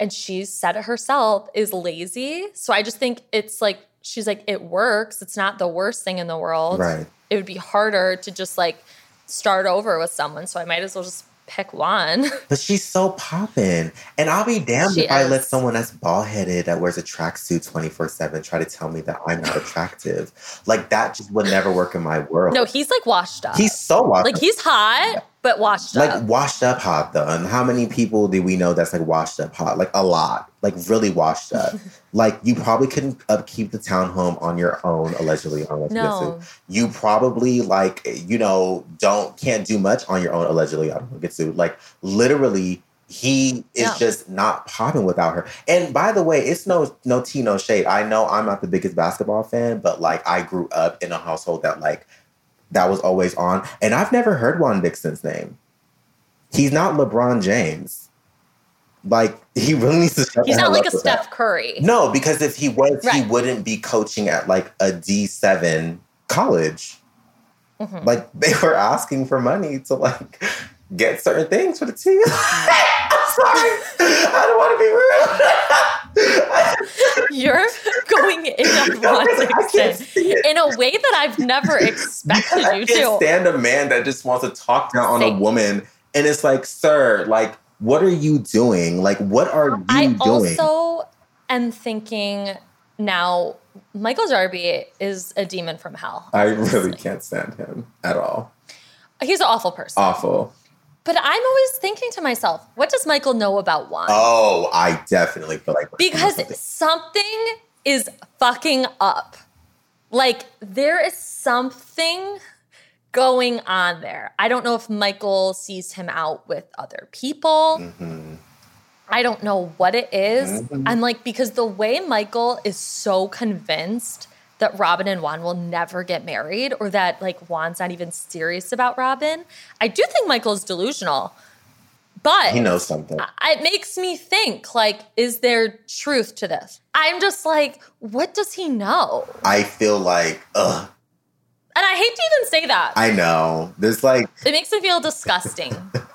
and she's said it herself is lazy. So I just think it's like she's like it works. It's not the worst thing in the world. Right. It would be harder to just like start over with someone. So I might as well just pick one. But she's so popping And I'll be damned She if I let someone that's bald headed that wears a tracksuit 24 7 try to tell me that I'm not attractive. Like that just would never work in my world. no, he's like washed up. he's so washed like he's hot, but washed up. like up. washed up hot though. And how many people do we know that's like washed up hot? Like a lot. Like really washed up. like you probably couldn't upkeep the townhome on your own, allegedly. Unless you No. You probably like you know don't can't do much on your own, allegedly. I don't know, get sued. Like literally. He is Yeah. just not popping without her. And by the way, it's no no tea, no shade. I know I'm not the biggest basketball fan, but like I grew up in a household that like that was always on. And I've never heard Juan Dixon's name. He's not LeBron James. Like he really needs to. he's not like a with that. Steph Curry. No, because if he was, he wouldn't be coaching at like a D seven college. Mhm. Like they were asking for money to like get certain things for the team. I'm sorry, I don't want to be rude. You're going in on No, Juan 'cause I can't Dixon see it. in a way that I've never expected I you can't to. stand a man that just wants to talk down on a woman, and it's like, sir, like, what are you doing? Like, what are you I doing? I also am thinking now Michael Darby is a demon from hell. I really can't stand him at all. He's an awful person. Awful. But I'm always thinking to myself, what does Michael know about Juan? Oh, I definitely feel like because something is fucking up. Like there is something going on there. I don't know if Michael sees him out with other people. Mm-hmm. I don't know what it is. I'm like, because the way Michael is so convinced that Robin and Juan will never get married or that like Juan's not even serious about Robin, I do think Michael's delusional. But he knows something. it makes me think like, is there truth to this? I'm just like, what does he know? I feel like, ugh. And I hate to even say that. I know. There's like it makes me feel disgusting.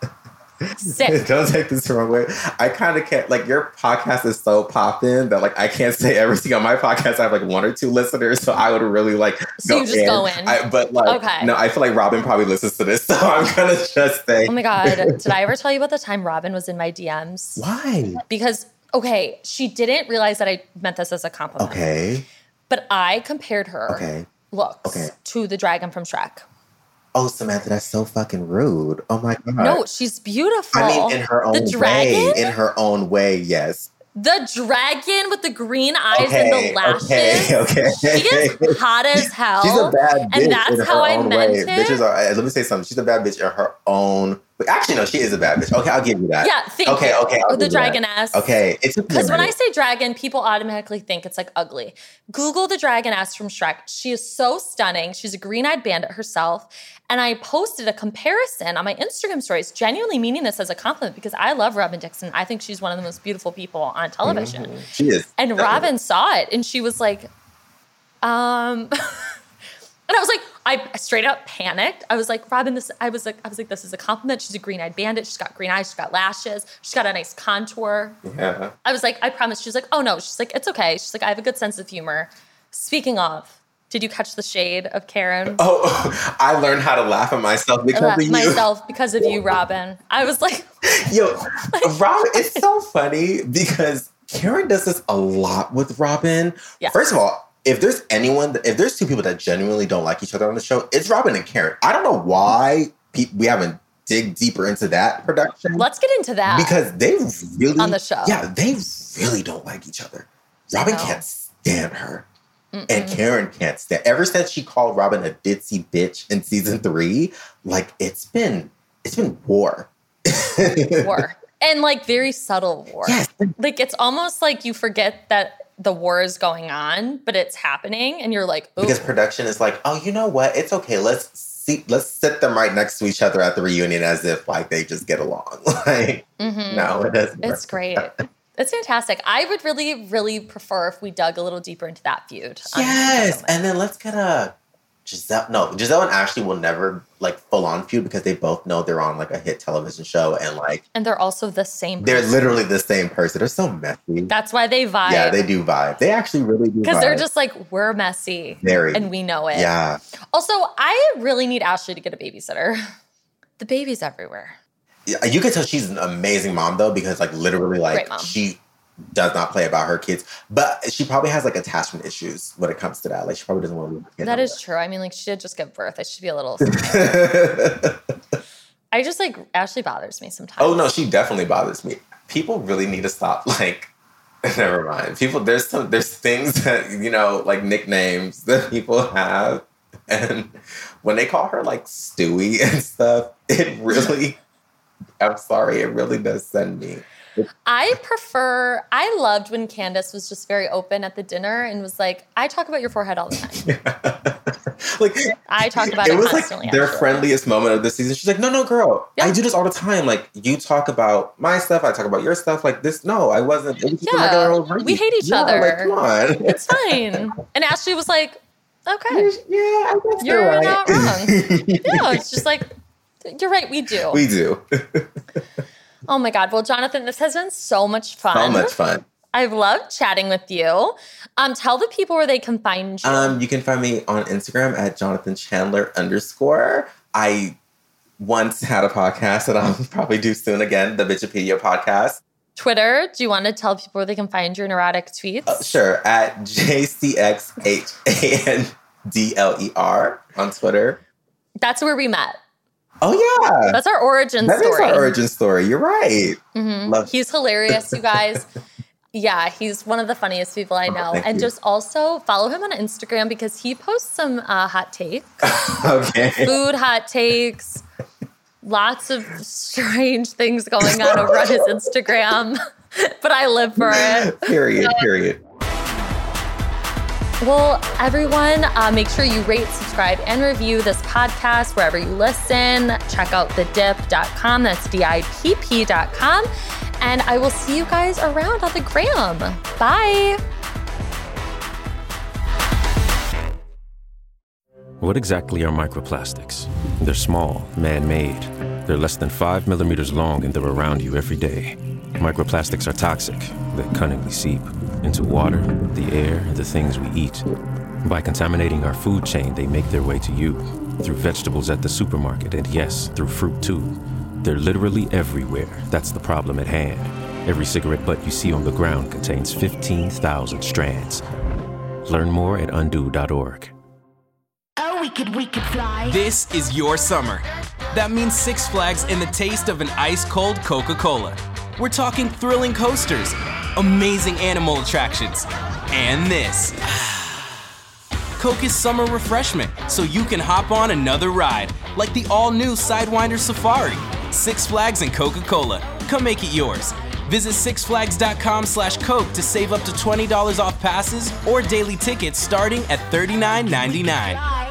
Sick. Don't take this the wrong way. I kind of can't like your podcast is so popping that like I can't say everything on my podcast. I have like one or two listeners, so I would really like so go you just in. go in. I, but like, Okay. no, I feel like Robin probably listens to this, so I'm gonna just say, Oh my god! Did I ever tell you about the time Robin was in my DMs? why? Because okay, she didn't realize that I meant this as a compliment. Okay, But I compared her okay. looks Okay. to the dragon from Shrek. Oh, Samantha, that's so fucking rude. Oh my god. No, she's beautiful. I mean, in her own the dragon, way. In her own way, yes. the dragon with the green eyes Okay, and the lashes. okay, okay. She is hot as hell. She's a bad bitch and that's in her how I meant way. it. Bitches are. uh, Let me say something. She's a bad bitch in her own. Actually, no, she is a bad bitch. Okay, I'll give you that. Yeah, okay, you. Okay, I'll the you that. dragoness. Okay, it's Because when I say dragon, people automatically think it's like ugly. Google the dragoness from Shrek. She is so stunning. She's a green eyed bandit herself. And I posted a comparison on my Instagram stories, genuinely meaning this as a compliment because I love Robin Dixon. I think she's one of the most beautiful people on television. she is, And Robin saw it and she was like, um, and I was like, I straight up panicked. I was like, Robin, this, I was like, I was like, this is a compliment. She's a green eyed bandit. She's got green eyes. She's got lashes. She's got a nice contour. yeah. I was like, I promise. She's like, oh no. She's like, it's okay. She's like, I have a good sense of humor. Speaking of, did you catch the shade of Karen? Oh, I learned how to laugh at myself because of you. myself because of you, Robin. I was like, Yo, Robin, it's so funny because Karen does this a lot with Robin. Yeah. First of all, if there's anyone, that, if there's two people that genuinely don't like each other on the show, it's Robin and Karen. I don't know why pe- we haven't dig deeper into that production let's get into that. because they really On the show. Yeah, they really don't like each other. Robin No. can't stand her. And Karen can't stand. Ever since she called Robin a ditzy bitch in season three, like it's been it's been war. war. And like very subtle war. Yes. Like it's almost like you forget that the war is going on, but it's happening and you're like, ooh. because production is like, oh, you know what? It's okay. Let's see. Let's sit them right next to each other at the reunion as if like they just get along. like, Mhm. no, it doesn't. It's great. It's fantastic. I would really, really prefer if we dug a little deeper into that feud. Yes, and then let's get a Gizelle. No, Gizelle and Ashley will never like full on feud because they both know they're on like a hit television show and like And they're also the same they're literally the same person. They're so messy. That's why they vibe. yeah, they do vibe. They actually really do. Vibe. Because they're just like, we're messy. Very. And we know it. yeah. Also, I really need Ashley to get a babysitter. The baby's everywhere. Yeah, you can tell she's an amazing mom though, because like literally, like she does not play about her kids, but she probably has like attachment issues when it comes to that. Like she probably doesn't want to. Leave her That true. I mean, like, she did just give birth. I should be a little. I just like, Ashley bothers me sometimes. oh no, she definitely bothers me. People really need to stop. Like, never mind. People, there's some, there's things that you know, like nicknames that people have, and when they call her like Stewie and stuff, it really. I'm sorry, it really does send me. I prefer, I loved when Candace was just very open at the dinner and was like, I talk about your forehead all the time. like I talk about it was constantly, like their friendliest moment of the season. She's like, "No, no, girl, Yeah. I do this all the time. Like you talk about my stuff, I talk about your stuff. Like this, no, I wasn't. It was Yeah, old we hate each Yeah, other. Like, come on, It's fine. And Ashley was like, okay. yeah, I guess You're you're, right. not wrong. Yeah, it's just like, you're right, we do. we do oh my God. Well, Jonathan, this has been so much fun. so much fun. I've loved chatting with you. Um, tell the people where they can find you. Um, you can find me on Instagram at Jonathan Chandler underscore. I once had a podcast that I'll probably do soon again, the Bitchipedia podcast. Twitter, do you want to tell people where they can find your neurotic tweets? Uh, sure, at JCXHANDLER on Twitter. That's where we met. Oh yeah, that's our origin that story. That is our origin story. You're right. Mm-hmm. Love he's hilarious, you guys. yeah, he's one of the funniest people I oh, know. Oh, and you. just also follow him on Instagram because he posts some uh, hot takes. okay. Food hot takes. Lots of strange things going on over on his Instagram, but I live for it. Period. Period. Well, everyone, uh, make sure you rate, subscribe, and review this podcast wherever you listen. Check out thedipp.com. That's D I P P.com. And I will see you guys around on the gram. Bye. What exactly are microplastics? They're small, man made. They're less than five millimeters long and they're around you every day. Microplastics are toxic. They cunningly seep into water, the air, and the things we eat. By contaminating our food chain, they make their way to you through vegetables at the supermarket, and yes, through fruit too. They're literally everywhere. That's the problem at hand. Every cigarette butt you see on the ground contains 15,000 strands. Learn more at undo.org. Oh, we could, we could fly. This is your summer. That means Six Flags and the taste of an ice cold Coca Cola. We're talking thrilling coasters, amazing animal attractions, and this. Coke is summer refreshment, so you can hop on another ride, like the all new Sidewinder Safari. Six Flags and Coca Cola. Come make it yours. Visit sixflags.com slash Coke to save up to $20 off passes or daily tickets starting at $39.99.